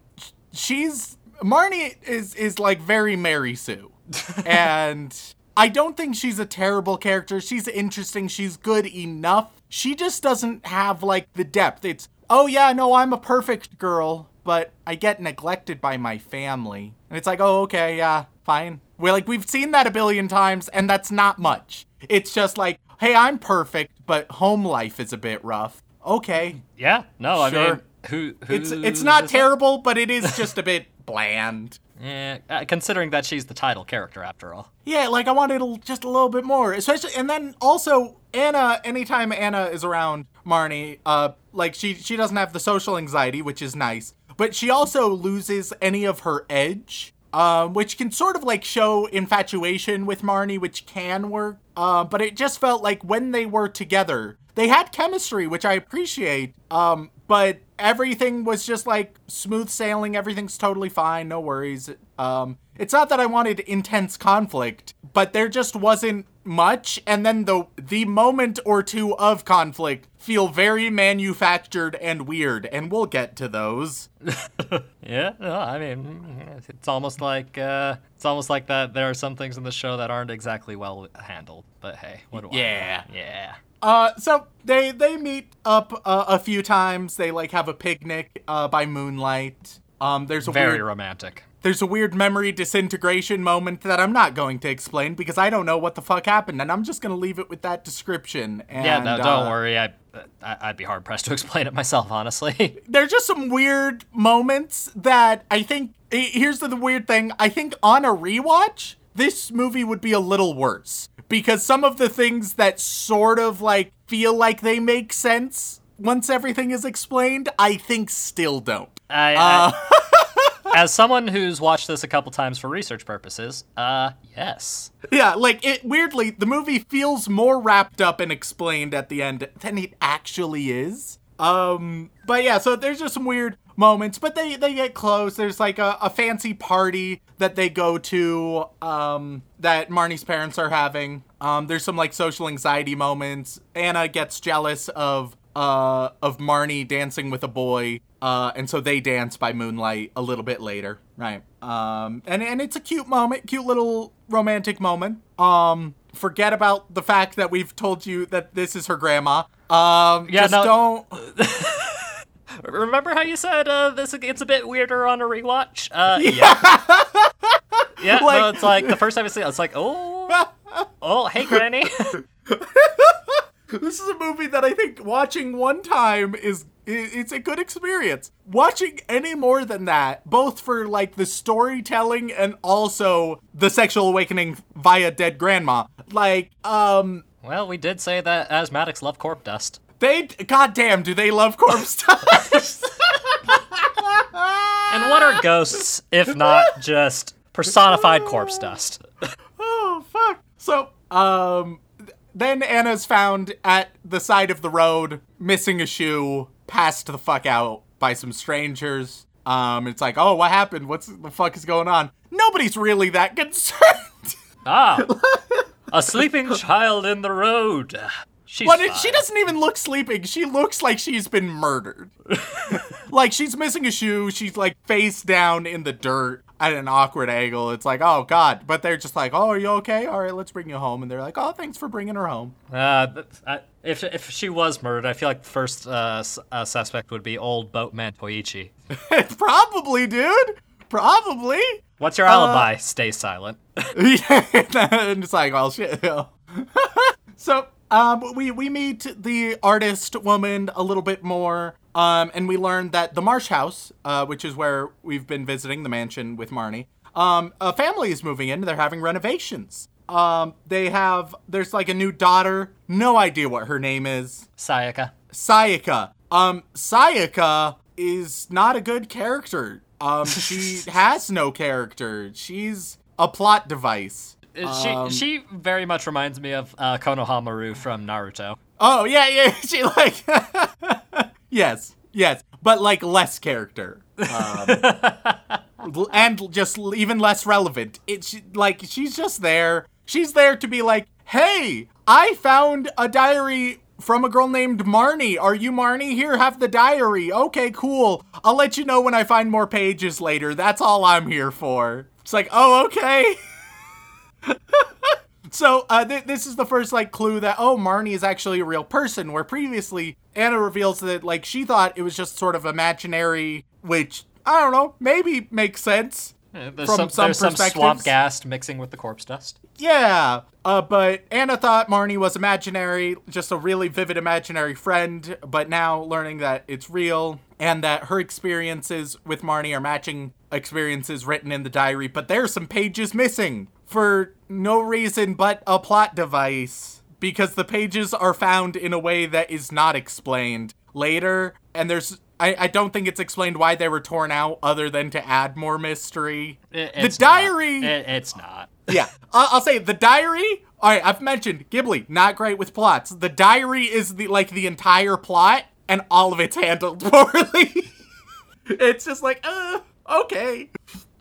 Speaker 2: she's Marnie is is like very Mary Sue, [laughs] and I don't think she's a terrible character. She's interesting. She's good enough. She just doesn't have like the depth. It's oh yeah, no, I'm a perfect girl, but I get neglected by my family, and it's like oh okay, yeah, fine. We're like we've seen that a billion times, and that's not much. It's just like hey, I'm perfect, but home life is a bit rough. Okay,
Speaker 1: Yeah. No, I
Speaker 2: Sure.
Speaker 1: mean, who? who
Speaker 2: it's it's not terrible, but it is [laughs] just a bit bland.
Speaker 1: Yeah, uh, considering that she's the title character after all.
Speaker 2: Yeah, like I wanted a, just a little bit more, especially, and then also Anna. Anytime Anna is around Marnie, uh, like she she doesn't have the social anxiety, which is nice, but she also loses any of her edge, um, which can sort of like show infatuation with Marnie, which can work. Uh, but it just felt like when they were together, they had chemistry, which I appreciate. Um, but everything was just like smooth sailing. Everything's totally fine. No worries. Um, it's not that I wanted intense conflict, but there just wasn't much. And then the the moment or two of conflict feel very manufactured and weird, and we'll get to those. [laughs]
Speaker 1: Yeah, no, I mean, it's almost like uh, it's almost like that. There are some things in the show that aren't exactly well handled, but hey, what do
Speaker 2: Yeah.
Speaker 1: I? know? Yeah. Yeah.
Speaker 2: Uh, so they they meet up uh, a few times. They like have a picnic uh, by moonlight. Um, there's a
Speaker 1: Very
Speaker 2: weird
Speaker 1: romantic.
Speaker 2: there's a weird memory disintegration moment that I'm not going to explain because I don't know what the fuck happened, and I'm just gonna leave it with that description. And,
Speaker 1: Yeah, no, don't
Speaker 2: uh,
Speaker 1: worry. I, I I'd be hard pressed to [laughs] explain it myself, honestly. [laughs]
Speaker 2: There's just some weird moments that I think. Here's the, the weird thing. I think on a rewatch, this movie would be a little worse because some of the things that sort of like feel like they make sense once everything is explained, I think still don't.
Speaker 1: I,
Speaker 2: Uh,
Speaker 1: I, [laughs] as someone who's watched this a couple times for research purposes, uh, yes.
Speaker 2: Yeah, like it weirdly, the movie feels more wrapped up and explained at the end than it actually is. Um, but yeah, so there's just some weird moments, but they they get close. There's like a, a fancy party that they go to, um, that Marnie's parents are having. Um, there's some like social anxiety moments. Anna gets jealous of uh of Marnie dancing with a boy. Uh, and so they dance by moonlight a little bit later, right? Um, and and it's a cute moment, cute little romantic moment. Um, forget about the fact that we've told you that this is her grandma. Um,
Speaker 1: Yeah,
Speaker 2: just
Speaker 1: no-
Speaker 2: don't. [laughs]
Speaker 1: Remember how you said uh, this gets a bit weirder on a rewatch? Uh, [laughs] yeah. yeah, no,
Speaker 2: Like-
Speaker 1: it's like the first time I see it, it's like, oh, [laughs] oh, hey, Granny.
Speaker 2: This is a movie that I think watching one time is it's a good experience. Watching any more than that, both for like the storytelling and also the sexual awakening via dead grandma. Like, um,
Speaker 1: well, we did say that asthmatics love corp dust.
Speaker 2: They goddamn do they love corpse [laughs] dust?
Speaker 1: And what are ghosts if not just personified corpse dust?
Speaker 2: oh fuck. So, um, then Anna's found at the side of the road, missing a shoe, passed the fuck out by some strangers. Um, it's like, oh, what happened? What's the fuck is going on? Nobody's really that [laughs] concerned.
Speaker 1: Ah, a sleeping child in the road. She's fine.
Speaker 2: she doesn't even look sleeping. She looks like she's been murdered. [laughs] like she's missing a shoe. She's like face down in the dirt at an awkward angle. It's like, oh god. But they're just like, oh, are you okay? All right, let's bring you home. And they're like, oh, thanks for bringing her home.
Speaker 1: Uh, I, if if she was murdered, I feel like the first uh, uh, suspect would be old boatman Toichi. [laughs]
Speaker 2: Probably, dude. Probably.
Speaker 1: What's your alibi? Stay silent. [laughs]
Speaker 2: yeah, and it's like, well, shit. so, um, we we meet the artist woman a little bit more, um, and we learn that the Marsh House, uh, which is where we've been visiting the mansion with Marnie, um, a family is moving in. They're having renovations. Um, they have there's like a new daughter. No idea what her name is.
Speaker 1: Sayaka.
Speaker 2: Sayaka. Um, Sayaka is not a good character. Um, she [laughs] has no character. She's a plot device.
Speaker 1: Uh, She she very much reminds me of uh, Konohamaru from Naruto.
Speaker 2: Oh yeah, yeah. [laughs] She like [laughs] yes, yes, but like less character, um, [laughs] and just even less relevant. It's like she's just there. She's there to be like, hey, I found a diary from a girl named Marnie. Are you Marnie? Here, have the diary. Okay, cool. I'll let you know when I find more pages later. That's all I'm here for. It's like, oh, okay. [laughs] So uh, th- this is the first like clue that oh Marnie is actually a real person. Where previously Anna reveals that like she thought it was just sort of imaginary, which I don't know, maybe makes sense.
Speaker 1: There's
Speaker 2: From
Speaker 1: some,
Speaker 2: some
Speaker 1: there's some swamp gas mixing with the corpse dust.
Speaker 2: Yeah, uh, but Anna thought Marnie was imaginary, just a really vivid imaginary friend. But now learning that it's real and that her experiences with Marnie are matching experiences written in the diary, but there's some pages missing for no reason but a plot device because the pages are found in a way that is not explained later, and there's. I, I don't think it's explained why they were torn out other than to add more mystery.
Speaker 1: It-
Speaker 2: the diary
Speaker 1: It- it's not. [laughs]
Speaker 2: yeah, I'll, I'll say the diary. All right, I've mentioned Ghibli, not great with plots. The diary is the like the entire plot. and all of it's handled [laughs] poorly. it's just like, uh, okay.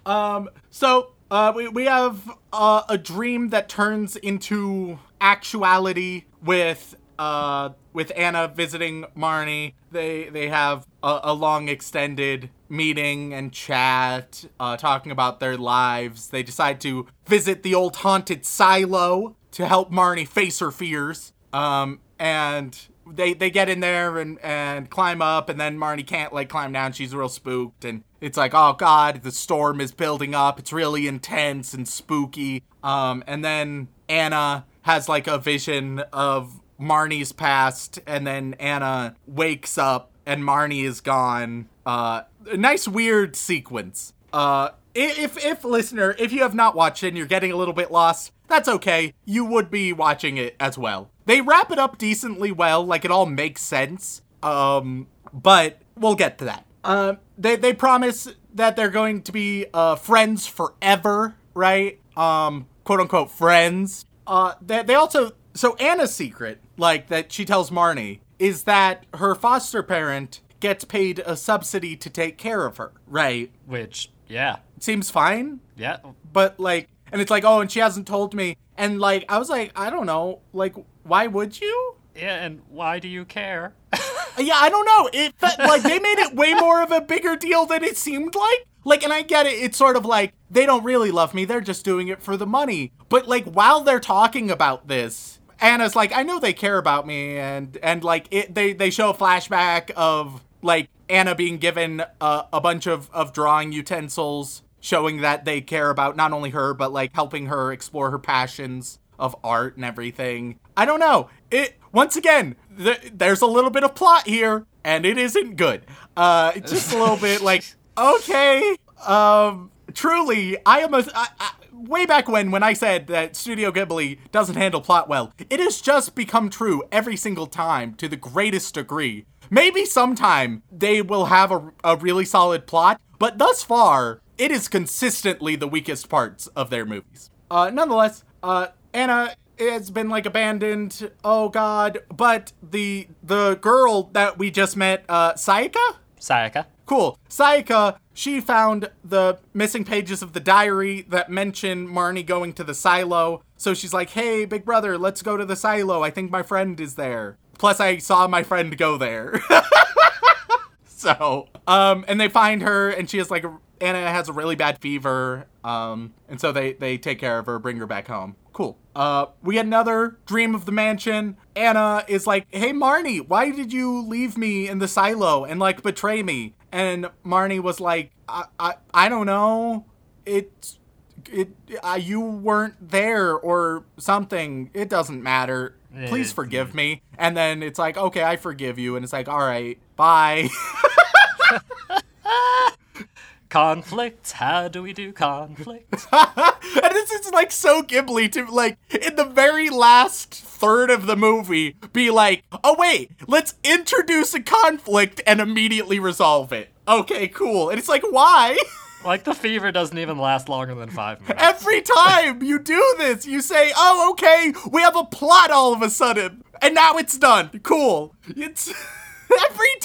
Speaker 2: Um, so uh, we we have uh, a dream that turns into actuality with uh with Anna visiting Marnie. They they have a, a long extended meeting and chat, uh, talking about their lives. They decide to visit the old haunted silo to help Marnie face her fears. Um, and they they get in there and and climb up, and then Marnie can't like climb down. She's real spooked, and it's like, oh god, the storm is building up. It's really intense and spooky. Um, and then Anna has like a vision of Marnie's past, and then Anna wakes up and Marnie is gone. Uh, a nice weird sequence. Uh, if if listener, if you have not watched it and you're getting a little bit lost, that's okay. You would be watching it as well. They wrap it up decently well, like it all makes sense. Um, but we'll get to that. Uh, they they promise that they're going to be uh friends forever, right? Um, quote unquote friends. Uh, they they also so Anna's secret, like that she tells Marnie, is that her foster parent gets paid a subsidy to take care of her, right?
Speaker 1: Which, yeah,
Speaker 2: Seems fine,
Speaker 1: yeah.
Speaker 2: but like, and it's like, oh, and she hasn't told me, and like, I was like, I don't know, like, why would you?
Speaker 1: Yeah, and why do you care? [laughs]
Speaker 2: Yeah, I don't know. It fe- like they made it way more of a bigger deal than it seemed like. Like, and I get it. It's sort of like they don't really love me. They're just doing it for the money. But like while they're talking about this, Anna's like, I know they care about me, and and like it, they they show a flashback of like Anna being given a, a bunch of of drawing utensils, showing that they care about not only her but like helping her explore her passions of art and everything. I don't know. It once again, th- there's a little bit of plot here, and it isn't good. Uh, just a little bit like [laughs] okay. Um, truly, I am a. I, I, way back when, when I said that Studio Ghibli doesn't handle plot well, it has just become true every single time to the greatest degree. Maybe sometime they will have a, a really solid plot, but thus far, it is consistently the weakest parts of their movies. Uh, nonetheless, uh, Anna has been like abandoned. Oh God! But the the girl that we just met, uh, Sayaka.
Speaker 1: Sayaka.
Speaker 2: Cool. Sayaka, she found the missing pages of the diary that mention Marnie going to the silo. So she's like, hey, big brother, let's go to the silo. I think my friend is there. Plus, I saw my friend go there. [laughs] so, um, and they find her, and she has like, a, Anna has a really bad fever. Um, and so they, they take care of her, bring her back home. Cool. Uh, we had another dream of the mansion. Anna is like, hey, Marnie, why did you leave me in the silo and like betray me? And Marnie was like, I, I, I don't know. It's, it, uh, you weren't there or something. It doesn't matter. Please forgive me. And then it's like, okay, I forgive you. And it's like, all right, bye. [laughs] [laughs]
Speaker 1: Conflict. How do we do conflict? [laughs]
Speaker 2: and this is like so Ghibli to like in the very last third of the movie be like, oh wait, let's introduce a conflict and immediately resolve it. Okay, cool. And it's like, why? [laughs]
Speaker 1: like the fever doesn't even last longer than five minutes.
Speaker 2: Every time you do this, you say, oh, okay, we have a plot all of a sudden. And now it's done. Cool. It's [laughs] every time.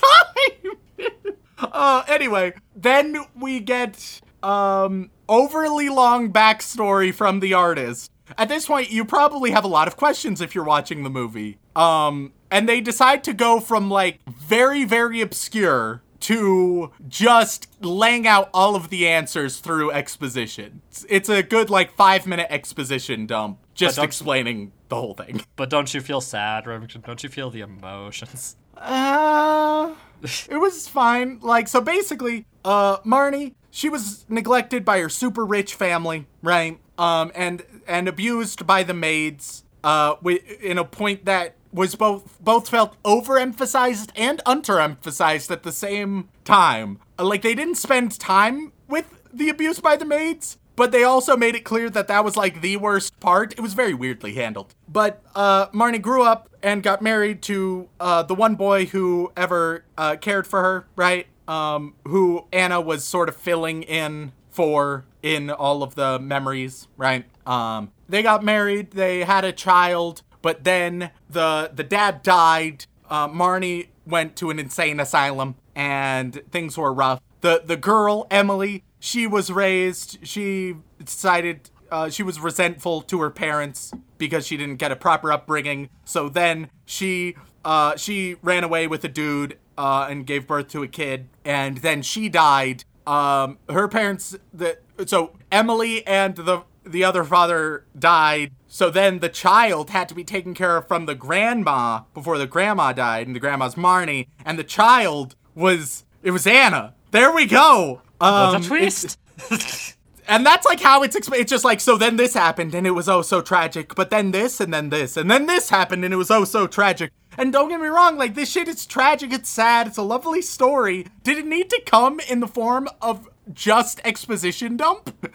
Speaker 2: Uh, anyway, then we get um overly long backstory from the artist. At this point, you probably have a lot of questions if you're watching the movie. Um, and they decide to go from like very, very obscure to just laying out all of the answers through exposition. It's, it's a good like five minute exposition dump, just explaining the whole thing.
Speaker 1: But don't you feel sad, Remington? Don't you feel the emotions?
Speaker 2: Uh, [laughs] it was fine. Like, so basically, uh, Marnie, she was neglected by her super rich family, right? Um, and and abused by the maids. Uh, in a point that was both both felt overemphasized and underemphasized at the same time. Like they didn't spend time with the abuse by the maids, but they also made it clear that that was like the worst part. It was very weirdly handled. But uh, Marnie grew up and got married to uh, the one boy who ever uh, cared for her, right? Um, who Anna was sort of filling in for in all of the memories, right? Um, they got married, they had a child, but then the the dad died. Uh, Marnie went to an insane asylum and things were rough. The the girl Emily, she was raised. She decided uh, she was resentful to her parents because she didn't get a proper upbringing. So then she uh, she ran away with a dude uh, and gave birth to a kid, and then she died. Um, her parents, the so Emily and the the other father died. So then the child had to be taken care of from the grandma before the grandma died, and the grandma's Marnie, and the child was it was Anna. There we go. Um,
Speaker 1: What a twist! [laughs]
Speaker 2: and that's like how it's explained. It's just like so. Then this happened, and it was oh so tragic. But then this, and then this, and then this happened, and it was oh so tragic. And don't get me wrong, like this shit is tragic. It's sad. It's a lovely story. Did it need to come in the form of just exposition dump?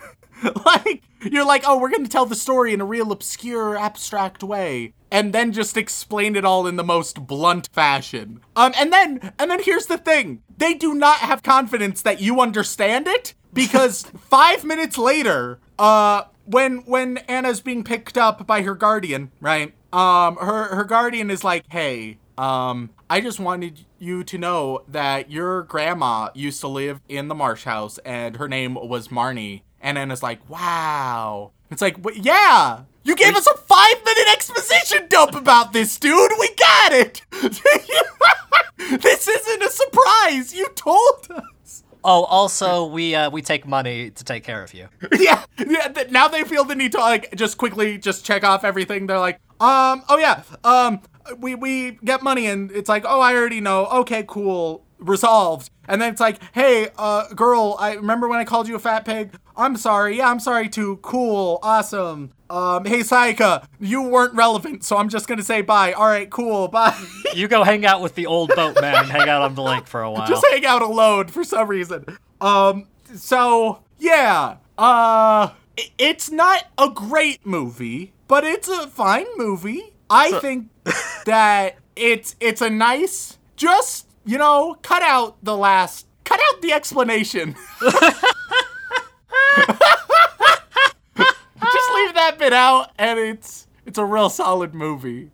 Speaker 2: [laughs] like you're like, oh, we're gonna tell the story in a real obscure, abstract way, and then just explain it all in the most blunt fashion. Um, and then and then here's the thing: they do not have confidence that you understand it because [laughs] five minutes later, uh, when when Anna's being picked up by her guardian, right? Um, her her guardian is like, hey, um, I just wanted you to know that your grandma used to live in the Marsh house, and her name was Marnie. And Anna's like, wow. It's like, yeah, you gave us a five minute exposition dump about this, dude. We got it. [laughs] this isn't a surprise. You told us.
Speaker 1: oh, also we uh, we take money to take care of you. [laughs]
Speaker 2: yeah, yeah. th- now they feel the need to like just quickly just check off everything. They're like, um, oh yeah, um, we we get money, and it's like, oh, I already know. Okay, cool, resolved. And then it's like, hey, uh, girl, I remember when I called you a fat pig. I'm sorry. Yeah, I'm sorry too. Cool, awesome. Um, hey, Sayaka, you weren't relevant, so I'm just gonna say bye. All right, cool, [laughs] bye.
Speaker 1: You go hang out with the old boatman and hang out on the lake for a [laughs] while.
Speaker 2: just hang out alone for some reason. Um, so yeah, uh, it's not a great movie, but it's a fine movie. I think [laughs] that it's it's a nice, just you know, cut out the last, cut out the explanation. [laughs] just leave that bit out, and it's it's a real solid movie.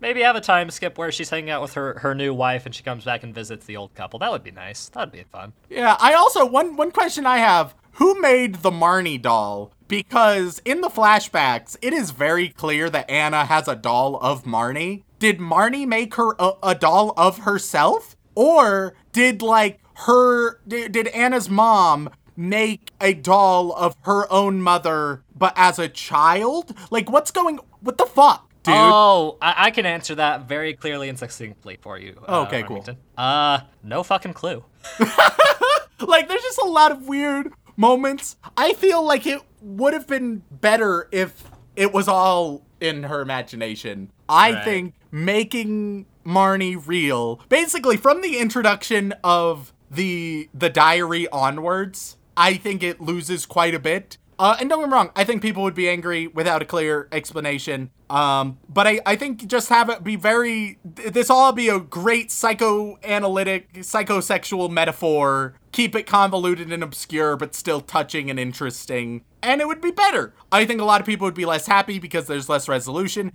Speaker 1: Maybe have a time skip where she's hanging out with her, her new wife and she comes back and visits the old couple. That would be nice. That'd be fun.
Speaker 2: Yeah, I also one one question I have: Who made the Marnie doll? Because in the flashbacks, it is very clear that Anna has a doll of Marnie. Did Marnie make her a, a doll of herself, or did like her did, did Anna's mom make a doll of her own mother, but as a child? Like, what's going? What the fuck, dude?
Speaker 1: Oh, I, I can answer that very clearly and succinctly for you. uh,
Speaker 2: Okay, cool.
Speaker 1: Uh, no fucking clue. [laughs]
Speaker 2: like there's just a lot of weird moments. I feel like it would have been better if it was all in her imagination. I
Speaker 1: Right.
Speaker 2: think making Marnie real, basically from the introduction of the the diary onwards, I think it loses quite a bit. Uh, and don't get me wrong, I think people would be angry without a clear explanation. Um, but I, I think just have it be very, this all be a great psychoanalytic, psychosexual metaphor. Keep it convoluted and obscure, but still touching and interesting. And it would be better. I think a lot of people would be less happy because there's less resolution.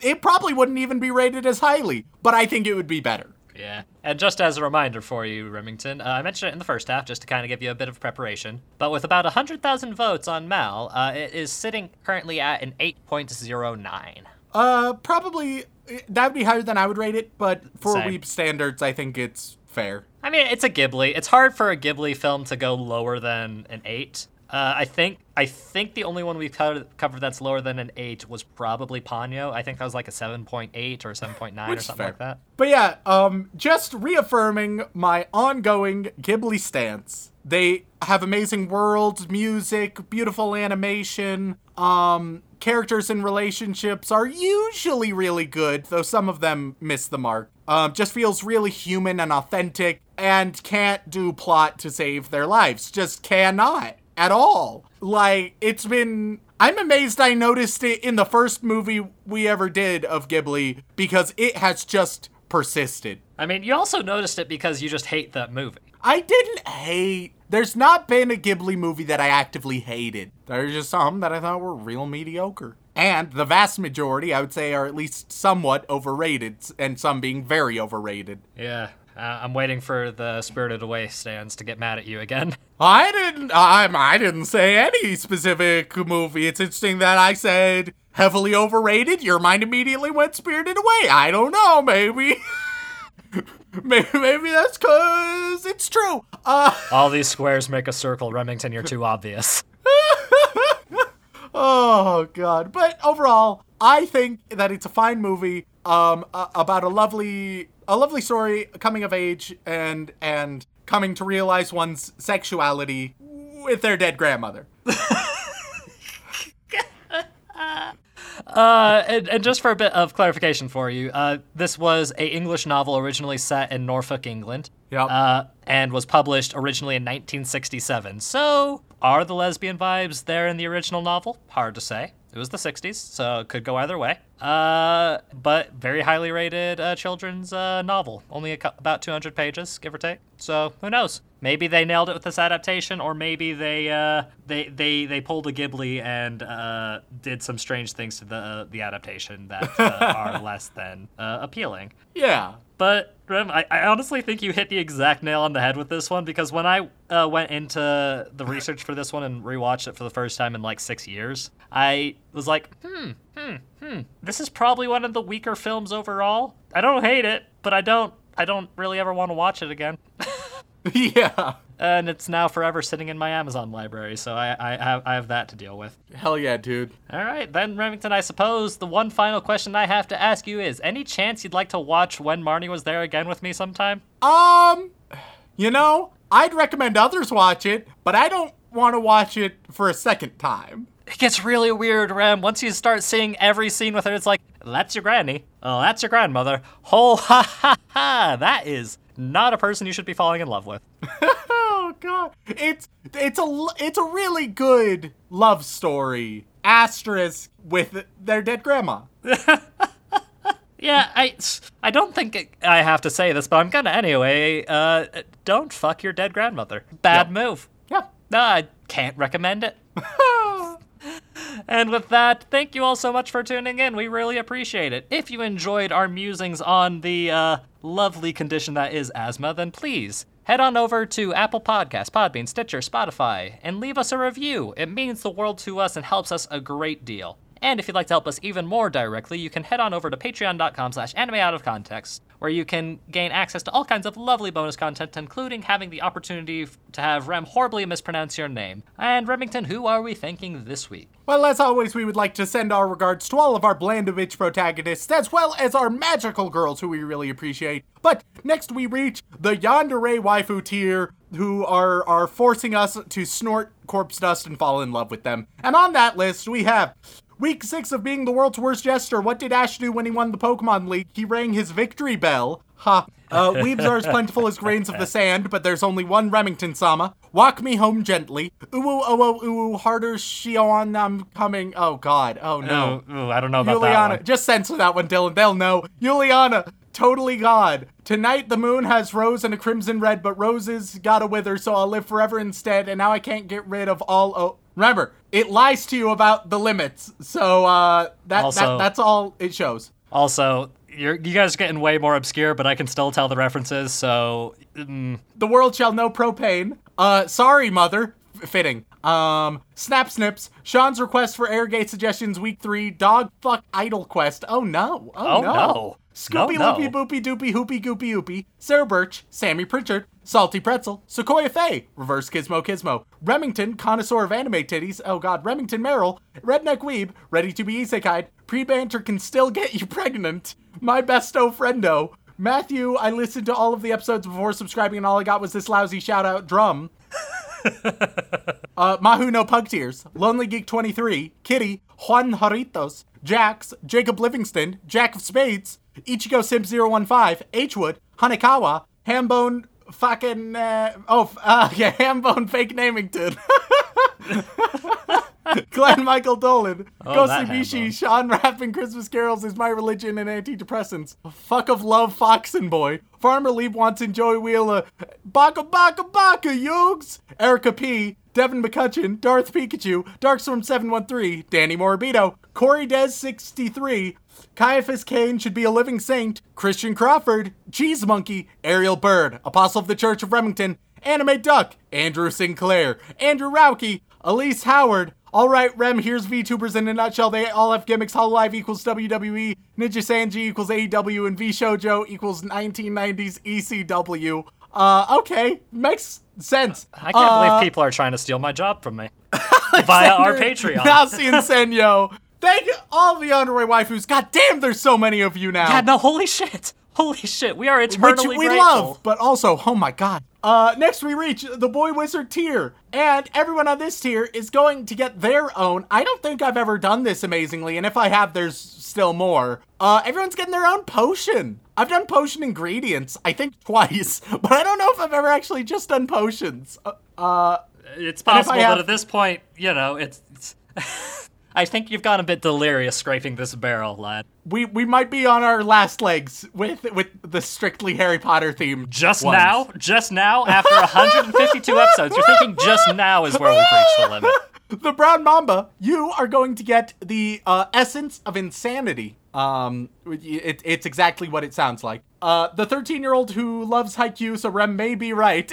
Speaker 2: It probably wouldn't even be rated as highly, but I think it would be better.
Speaker 1: Yeah. And just as a reminder for you, Remington, uh, I mentioned it in the first half just to kind of give you a bit of preparation. But with about 100,000 votes on Mal, uh, it is sitting currently at an 8.09.
Speaker 2: Uh, probably that would be higher than I would rate it, but for
Speaker 1: Same.
Speaker 2: Weeb standards, I think it's fair.
Speaker 1: I mean, it's a Ghibli. It's hard for a Ghibli film to go lower than an 8. Uh, I think I think the only one we've covered, covered that's lower than an 8 was probably Ponyo. I think that was like a 7.8 or 7.9 or something
Speaker 2: fair.
Speaker 1: like that.
Speaker 2: But yeah, um, just reaffirming my ongoing Ghibli stance. They have amazing worlds, music, beautiful animation. Um, characters and relationships are usually really good, though some of them miss the mark. Um, just feels really human and authentic, and can't do plot to save their lives. Just cannot at all. Like, it's been. I'm amazed I noticed it in the first movie we ever did of Ghibli because it has just persisted.
Speaker 1: I mean, you also noticed it because you just hate that movie.
Speaker 2: I didn't hate. There's not been a Ghibli movie that I actively hated. There's just some that I thought were real mediocre. And the vast majority, I would say, are at least somewhat overrated, and some being very overrated.
Speaker 1: Yeah. Uh, I'm waiting for the Spirited Away stands to get mad at you again. [laughs]
Speaker 2: I didn't. I I didn't say any specific movie. It's interesting that I said heavily overrated. Your mind immediately went Spirited Away. I don't know. Maybe. [laughs] maybe, maybe that's cause it's true. Uh.
Speaker 1: All these squares make a circle. Remington, you're too obvious. [laughs]
Speaker 2: Oh god. But overall, I think that it's a fine movie um about a lovely a lovely story coming of age and and coming to realize one's sexuality with their dead grandmother. [laughs]
Speaker 1: Uh, and, and just for a bit of clarification for you, uh, this was a English novel originally set in Norfolk, England.
Speaker 2: Yep.
Speaker 1: Uh, and was published originally in 1967. So, are the lesbian vibes there in the original novel? Hard to say. It was the 60s, so it could go either way. Uh, but very highly rated uh, children's uh, novel. Only a cou- about 200 pages, give or take. So who knows? Maybe they nailed it with this adaptation, or maybe they uh, they they they pulled a Ghibli and uh, did some strange things to the the adaptation that uh, are [laughs] less than uh, appealing.
Speaker 2: Yeah.
Speaker 1: But Rem, I, I honestly think you hit the exact nail on the head with this one because when I uh, went into the research for this one and rewatched it for the first time in like six years, I was like, hmm, hmm, hmm. This is probably one of the weaker films overall. I don't hate it, but I don't, I don't really ever want to watch it again. [laughs] [laughs]
Speaker 2: yeah.
Speaker 1: And it's now forever sitting in my Amazon library, so I, I have, I have that to deal with.
Speaker 2: Hell yeah, dude.
Speaker 1: All right, then Remington, I suppose the one final question I have to ask you is: Any chance you'd like to watch When Marnie Was There again with me sometime?
Speaker 2: Um, you know, I'd recommend others watch it, but I don't want to watch it for a second time.
Speaker 1: It gets really weird, Rem. Once you start seeing every scene with her, it's like, that's your granny. Oh, that's your grandmother. Oh, ha ha ha. That is not a person you should be falling in love with. [laughs]
Speaker 2: oh god, it's it's a it's a really good love story. Asterisk with their dead grandma. [laughs]
Speaker 1: Yeah, I, I don't think it, I have to say this, but I'm gonna anyway. Uh, don't fuck your dead grandmother. Bad
Speaker 2: Yep.
Speaker 1: move.
Speaker 2: Yeah.
Speaker 1: No, I can't recommend it. [laughs] And with that, thank you all so much for tuning in. We really appreciate it. If you enjoyed our musings on the uh, lovely condition that is asthma, then please head on over to Apple Podcasts, Podbean, Stitcher, Spotify, and leave us a review. It means the world to us and helps us a great deal. And if you'd like to help us even more directly, you can head on over to patreon.com slash anime out of context, where you can gain access to all kinds of lovely bonus content, including having the opportunity to have Rem horribly mispronounce your name. And Remington, who are we thanking this week?
Speaker 2: Well, as always, we would like to send our regards to all of our Blandovich protagonists, as well as our magical girls, who we really appreciate. But next, we reach the Yandere waifu tier, who are are forcing us to snort corpse dust and fall in love with them. And on that list, we have Week six of being the world's worst jester. What did Ash do when he won the Pokemon League? He rang his victory bell. Ha. Uh, weebs are as plentiful as grains of the sand, but there's only one Remington Sama. Walk me home gently. Ooh, oh oh ooh harder Shion I'm coming. Oh god. Oh no.
Speaker 1: Ooh, ooh, I don't know about that
Speaker 2: Juliana,
Speaker 1: one.
Speaker 2: just censor that one, Dylan. They'll know. Juliana, totally God. Tonight the moon has rose and a crimson red, but roses gotta wither, so I'll live forever instead. And now I can't get rid of all. Oh, remember, it lies to you about the limits. So uh, that,
Speaker 1: Also-
Speaker 2: that that's all it shows.
Speaker 1: Also, you're, you guys are getting way more obscure, but I can still tell the references, so. Mm,
Speaker 2: The world shall know propane. Uh, sorry, mother. F- fitting. Um, Snap Snips. Sean's request for Airgate suggestions week three. Dog fuck idol quest. Oh no. Oh,
Speaker 1: Oh,
Speaker 2: no.
Speaker 1: no.
Speaker 2: Scoopy
Speaker 1: No, no.
Speaker 2: Loopy Boopy Doopy Hoopy Goopy Oopy. Sarah Birch. Sammy Pritchard. Salty Pretzel. Sequoia Faye. Reverse Gizmo Gizmo. Remington, connoisseur of anime titties. Oh god. Remington Merrill. Redneck Weeb. Ready to be isekai. Pre-banter can still get you pregnant. My besto friendo. Matthew, I listened to all of the episodes before subscribing, and all I got was this lousy shout out drum. Uh, Mahu no Pug Tears, Lonely Geek 23, Kitty, Juan Jaritos, Jax, Jacob Livingston, Jack of Spades, Ichigo Sim 015, Hwood, Hanekawa, Hambone fucking, uh, oh, uh, yeah, Hambone Fake Namington. [laughs] Glenn Michael Dolan,
Speaker 1: Oh,
Speaker 2: Ghostly Bishi, Sean rapping Christmas carols is my religion and antidepressants. Fuck of love, Foxen Boy. Farmer Lee wants Joey Wheeler. Baka baka baka, Yugs. Erica P. Devin McCutcheon, Darth Pikachu, Darkstorm713, Danny Morabito, Corey Des63, Ciaphas Cain should be a living saint, Christian Crawford, Cheese Monkey, Ariel Bird, Apostle of the Church of Remington, Anime Duck, Andrew Sinclair, Andrew Rauke, Elise Howard. All right, Rem, here's VTubers in a nutshell. They all have gimmicks. Hololive equals WWE, Nijisanji equals AEW, and VShojo equals 1990s ECW. Uh, okay, makes sense.
Speaker 1: I can't
Speaker 2: Uh,
Speaker 1: believe people are trying to steal my job from me [laughs] via our Patreon.
Speaker 2: Nasi and Senyo. Thank all the underway waifus. God damn, there's so many of you now.
Speaker 1: Yeah, no, holy shit. Holy shit. We are
Speaker 2: which
Speaker 1: eternally
Speaker 2: we
Speaker 1: grateful.
Speaker 2: love, but also, oh my god. Uh, next we reach the Boy Wizard tier, and everyone on this tier is going to get their own. I don't think I've ever done this amazingly, and if I have, there's still more. Uh, everyone's getting their own potion. I've done potion ingredients, I think [laughs] twice, but I don't know if I've ever actually just done potions. Uh, uh
Speaker 1: It's
Speaker 2: And if I
Speaker 1: possible
Speaker 2: have-
Speaker 1: that at this point, you know, it's. it's [laughs] I think you've gone a bit delirious scraping this barrel, lad.
Speaker 2: we we might be on our last legs with with the strictly Harry Potter theme.
Speaker 1: Just
Speaker 2: ones.
Speaker 1: now? Just now? After 152 episodes, you're thinking just now is where we've reached the limit. [laughs]
Speaker 2: the brown mamba, you are going to get the uh, essence of insanity. Um, it, it's exactly what it sounds like. Uh, the 13 year old who loves Haikyuu, so Rem may be right.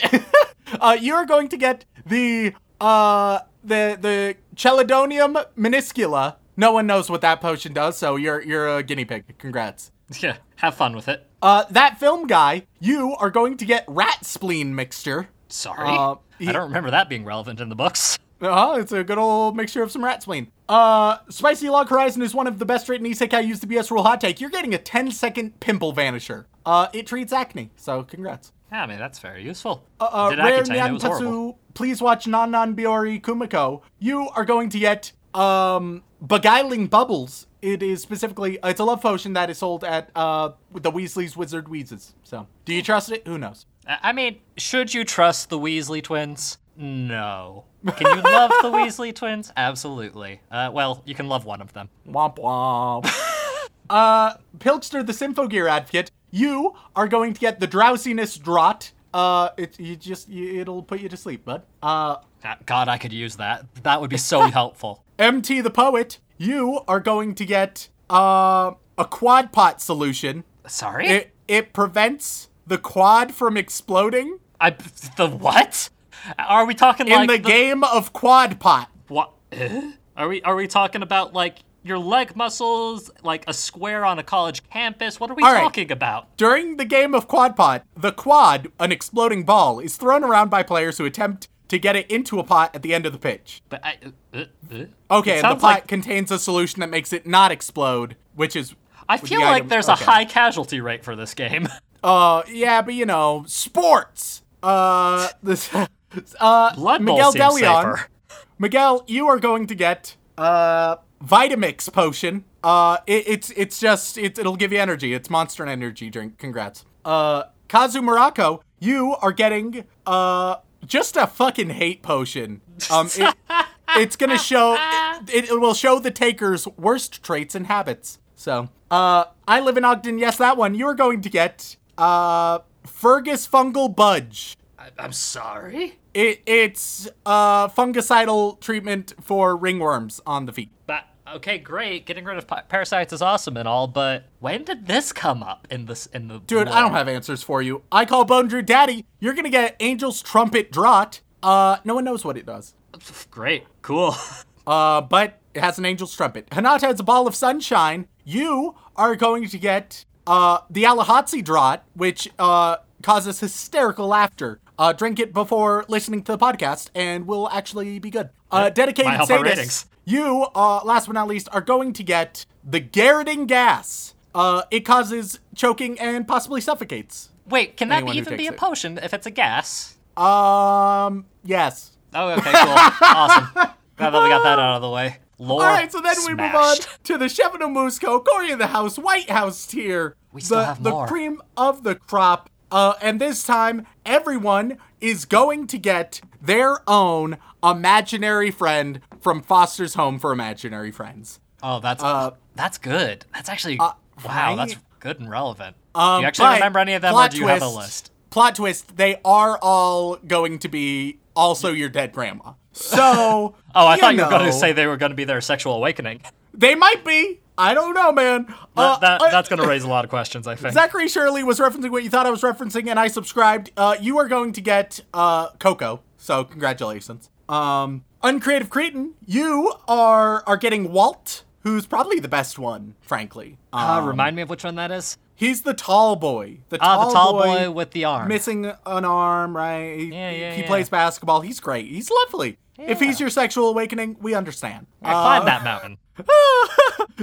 Speaker 2: [laughs] uh, you are going to get the uh the the Chelidonium minuscula. No one knows what that potion does, so you're you're a guinea pig. Congrats. [laughs]
Speaker 1: Yeah, have fun with it.
Speaker 2: Uh, that film guy, you are going to get rat spleen mixture.
Speaker 1: Sorry.
Speaker 2: Uh,
Speaker 1: I don't remember that being relevant in the books. [laughs]
Speaker 2: Uh-huh, it's a good old mixture of some rat spleen. Uh, Spicy Log Horizon is one of the best written isekai used to BS Rule Hot Take. You're getting a 10 second pimple vanisher. Uh, it treats acne, so congrats.
Speaker 1: Yeah, I mean, that's very useful.
Speaker 2: Uh,
Speaker 1: Did
Speaker 2: Rare
Speaker 1: Accutane, it was.
Speaker 2: Nyantatsu, please watch Non Non Biyori Kumiko. You are going to get, um, Beguiling Bubbles. It is specifically, it's a love potion that is sold at, uh, the Weasley's Wizard Wheezes. So, do you trust it? Who knows?
Speaker 1: I mean, should you trust the Weasley twins? No. Can you love the [laughs] Weasley twins? Absolutely. Uh, well, you can love one of them.
Speaker 2: Womp womp. [laughs] uh, Pilchster, the Symphogear advocate, you are going to get the drowsiness draught. Uh, it you just you, it'll put you to sleep, bud. Uh,
Speaker 1: Ah, God, I could use that. That would be so [laughs] helpful.
Speaker 2: MT the poet, you are going to get uh a Quodpot solution.
Speaker 1: Sorry?
Speaker 2: It it prevents the Quod from exploding
Speaker 1: I the what? Are we talking
Speaker 2: in
Speaker 1: like
Speaker 2: the game of Quodpot.
Speaker 1: What? Eh? Are we are we talking about like your leg muscles, like a square on a college campus? What are we
Speaker 2: All right.
Speaker 1: talking about?
Speaker 2: During the game of Quodpot, the Quod, an exploding ball, is thrown around by players who attempt to get it into a pot at the end of the pitch.
Speaker 1: But I, uh, uh, uh.
Speaker 2: Okay, and the pot
Speaker 1: like-
Speaker 2: contains a solution that makes it not explode, which is.
Speaker 1: I
Speaker 2: the
Speaker 1: feel like
Speaker 2: item-
Speaker 1: there's
Speaker 2: okay.
Speaker 1: a high casualty rate for this game. [laughs]
Speaker 2: Uh, yeah, but you know, sports. Uh, [laughs] this. Uh,
Speaker 1: Blood
Speaker 2: Miguel
Speaker 1: safer.
Speaker 2: Miguel, you are going to get uh Vitamix potion. Uh, it, it's it's just it, it'll give you energy. It's Monster Energy drink. Congrats. Uh, Kazu Morocco, you are getting uh just a fucking hate potion. Um, it, [laughs] it's gonna show it, it will show the taker's worst traits and habits. So, uh, I live in Ogden. Yes, that one. You are going to get uh Fergus Fungal Budge.
Speaker 1: I, I'm sorry,
Speaker 2: It it's uh fungicidal treatment for ringworms on the feet.
Speaker 1: but okay, great. Getting rid of pa- parasites is awesome and all, but when did this come up in this in the
Speaker 2: Dude, I don't have answers for you. I call Bone Drew Daddy. You're gonna get Angel's Trumpet Draught. Uh, no one knows what it does.
Speaker 1: Great, cool. [laughs]
Speaker 2: Uh, but it has an Angel's Trumpet. Hanata has a Ball of Sunshine. You are going to get uh the Alihotsy Draught, which uh causes hysterical laughter. Uh, drink it before listening to the podcast, and we'll actually be good. Uh, dedicated
Speaker 1: might help our ratings.
Speaker 2: You, uh, last but not least, are going to get the Garroting gas. Uh, it causes choking and possibly suffocates.
Speaker 1: Wait, can that even be a
Speaker 2: it.
Speaker 1: potion if it's a gas?
Speaker 2: Um, yes.
Speaker 1: Oh, okay, cool, [laughs] awesome. Now that we got that out of the way, lore.
Speaker 2: All right, so then we move on to the Chef of Musco, Cory in the House, White House tier.
Speaker 1: We still
Speaker 2: the,
Speaker 1: have
Speaker 2: the cream of the crop. Uh, and this time, everyone is going to get their own imaginary friend from Foster's Home for Imaginary Friends.
Speaker 1: Oh, that's that's good. That's actually
Speaker 2: uh,
Speaker 1: wow.
Speaker 2: right?
Speaker 1: That's good and relevant.
Speaker 2: Um,
Speaker 1: do you actually remember any of them, or do you have a list?
Speaker 2: Plot twist: They are all going to be also your dead grandma. So, [laughs]
Speaker 1: Oh, I
Speaker 2: you
Speaker 1: thought you were going to say they were going to be their sexual awakening.
Speaker 2: they might be. I don't know, man. Uh,
Speaker 1: That, that,
Speaker 2: uh,
Speaker 1: that's going to raise a lot of questions, I think.
Speaker 2: Zachary Shirley was referencing what you thought I was referencing, and I subscribed. Uh, you are going to get uh, Coco, so congratulations. Um, Uncreative Cretin, you are are getting Wilt, who's probably the best one, frankly.
Speaker 1: Uh,
Speaker 2: Um,
Speaker 1: remind me of which one that is.
Speaker 2: he's the tall boy. The
Speaker 1: Ah,
Speaker 2: tall,
Speaker 1: the tall boy, with the arm.
Speaker 2: missing an arm, right? He,
Speaker 1: Yeah, yeah,
Speaker 2: he
Speaker 1: yeah.
Speaker 2: plays basketball. He's great. He's lovely. If he's your sexual awakening, we understand.
Speaker 1: I
Speaker 2: Uh,
Speaker 1: climb that mountain. [laughs]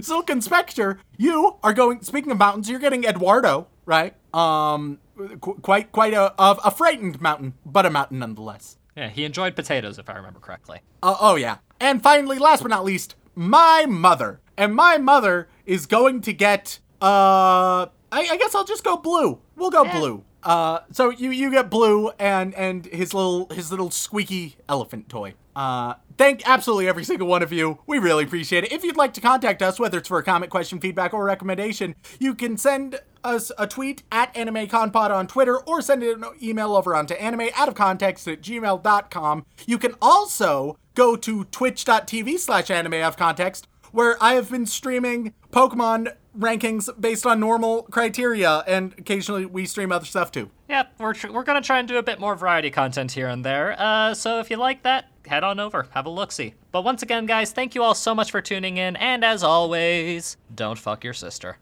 Speaker 2: Silken Spectre, you are going. Speaking of mountains, you're getting Eduardo, right? Um, qu- quite quite a a, a frightened mountain, but a mountain nonetheless.
Speaker 1: Yeah, he enjoyed potatoes, if I remember correctly.
Speaker 2: Uh, oh yeah. And finally, last but not least, my mother. And my mother is going to get. Uh, I, I guess I'll just go Bloo. We'll go Bloo. Uh, so you you get Bloo and and his little his little squeaky elephant toy. Uh, thank absolutely every single one of you. We really appreciate it. If you'd like to contact us, whether it's for a comment, question, feedback, or recommendation, you can send us a tweet at AnimeConPod on Twitter or send an email over onto anime out of context at gmail.com. You can also go to twitch.tv slash anime out of context where I have been streaming Pokemon rankings based on normal criteria, and occasionally we stream other stuff too.
Speaker 1: Yep, we're, tr- we're going to try and do a bit more variety content here and there. Uh, so if you like that, head on over, have a look see. But once again, guys, thank you all so much for tuning in, and as always, don't fuck your sister.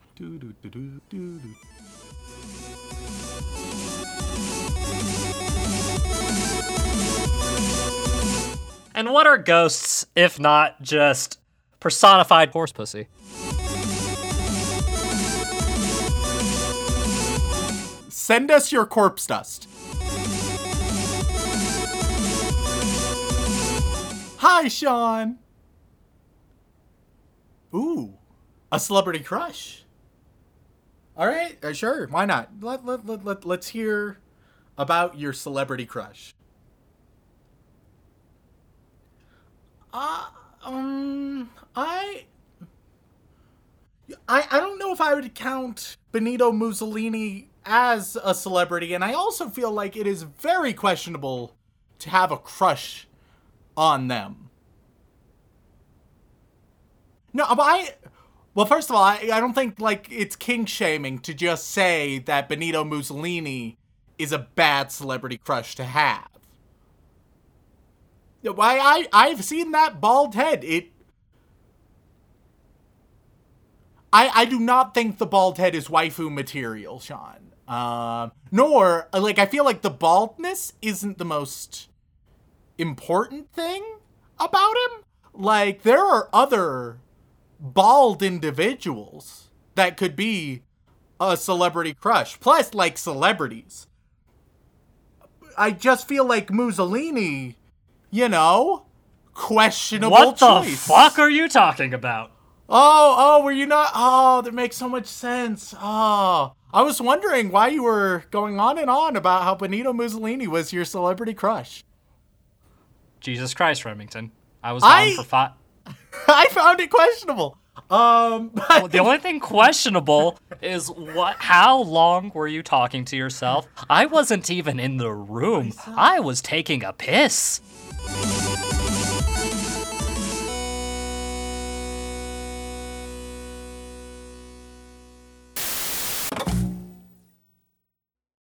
Speaker 1: And what are ghosts if not just personified horse pussy?
Speaker 2: Send us your corpse dust. Hi, Sean. Ooh, a celebrity crush. All right, uh, sure, why not? Let, let, let, let, let's hear about your celebrity crush. Uh, um, I, I, I don't know if I would count Benito Mussolini as a celebrity, and I also feel like it is very questionable to have a crush on them. No, I. Well, first of all, I, I don't think like it's kink shaming to just say that Benito Mussolini is a bad celebrity crush to have. Why I I've seen that bald head. It. I I do not think the bald head is waifu material, Sean. Um, nor like I feel like the baldness isn't the most important thing about him. Like there are other bald individuals that could be a celebrity crush. Plus, like celebrities. I just feel like Mussolini, you know, questionable
Speaker 1: What the
Speaker 2: choice.
Speaker 1: fuck are you talking about?
Speaker 2: Oh, oh, were you not? Oh, that makes so much sense. Oh, I was wondering why you were going on and on about how Benito Mussolini was your celebrity crush.
Speaker 1: Jesus Christ, Remington. I was
Speaker 2: I-
Speaker 1: for five. [laughs]
Speaker 2: I found it questionable. Um, [laughs]
Speaker 1: Well, the only thing questionable is what how long were you talking to yourself? I wasn't even in the room. I was taking a piss.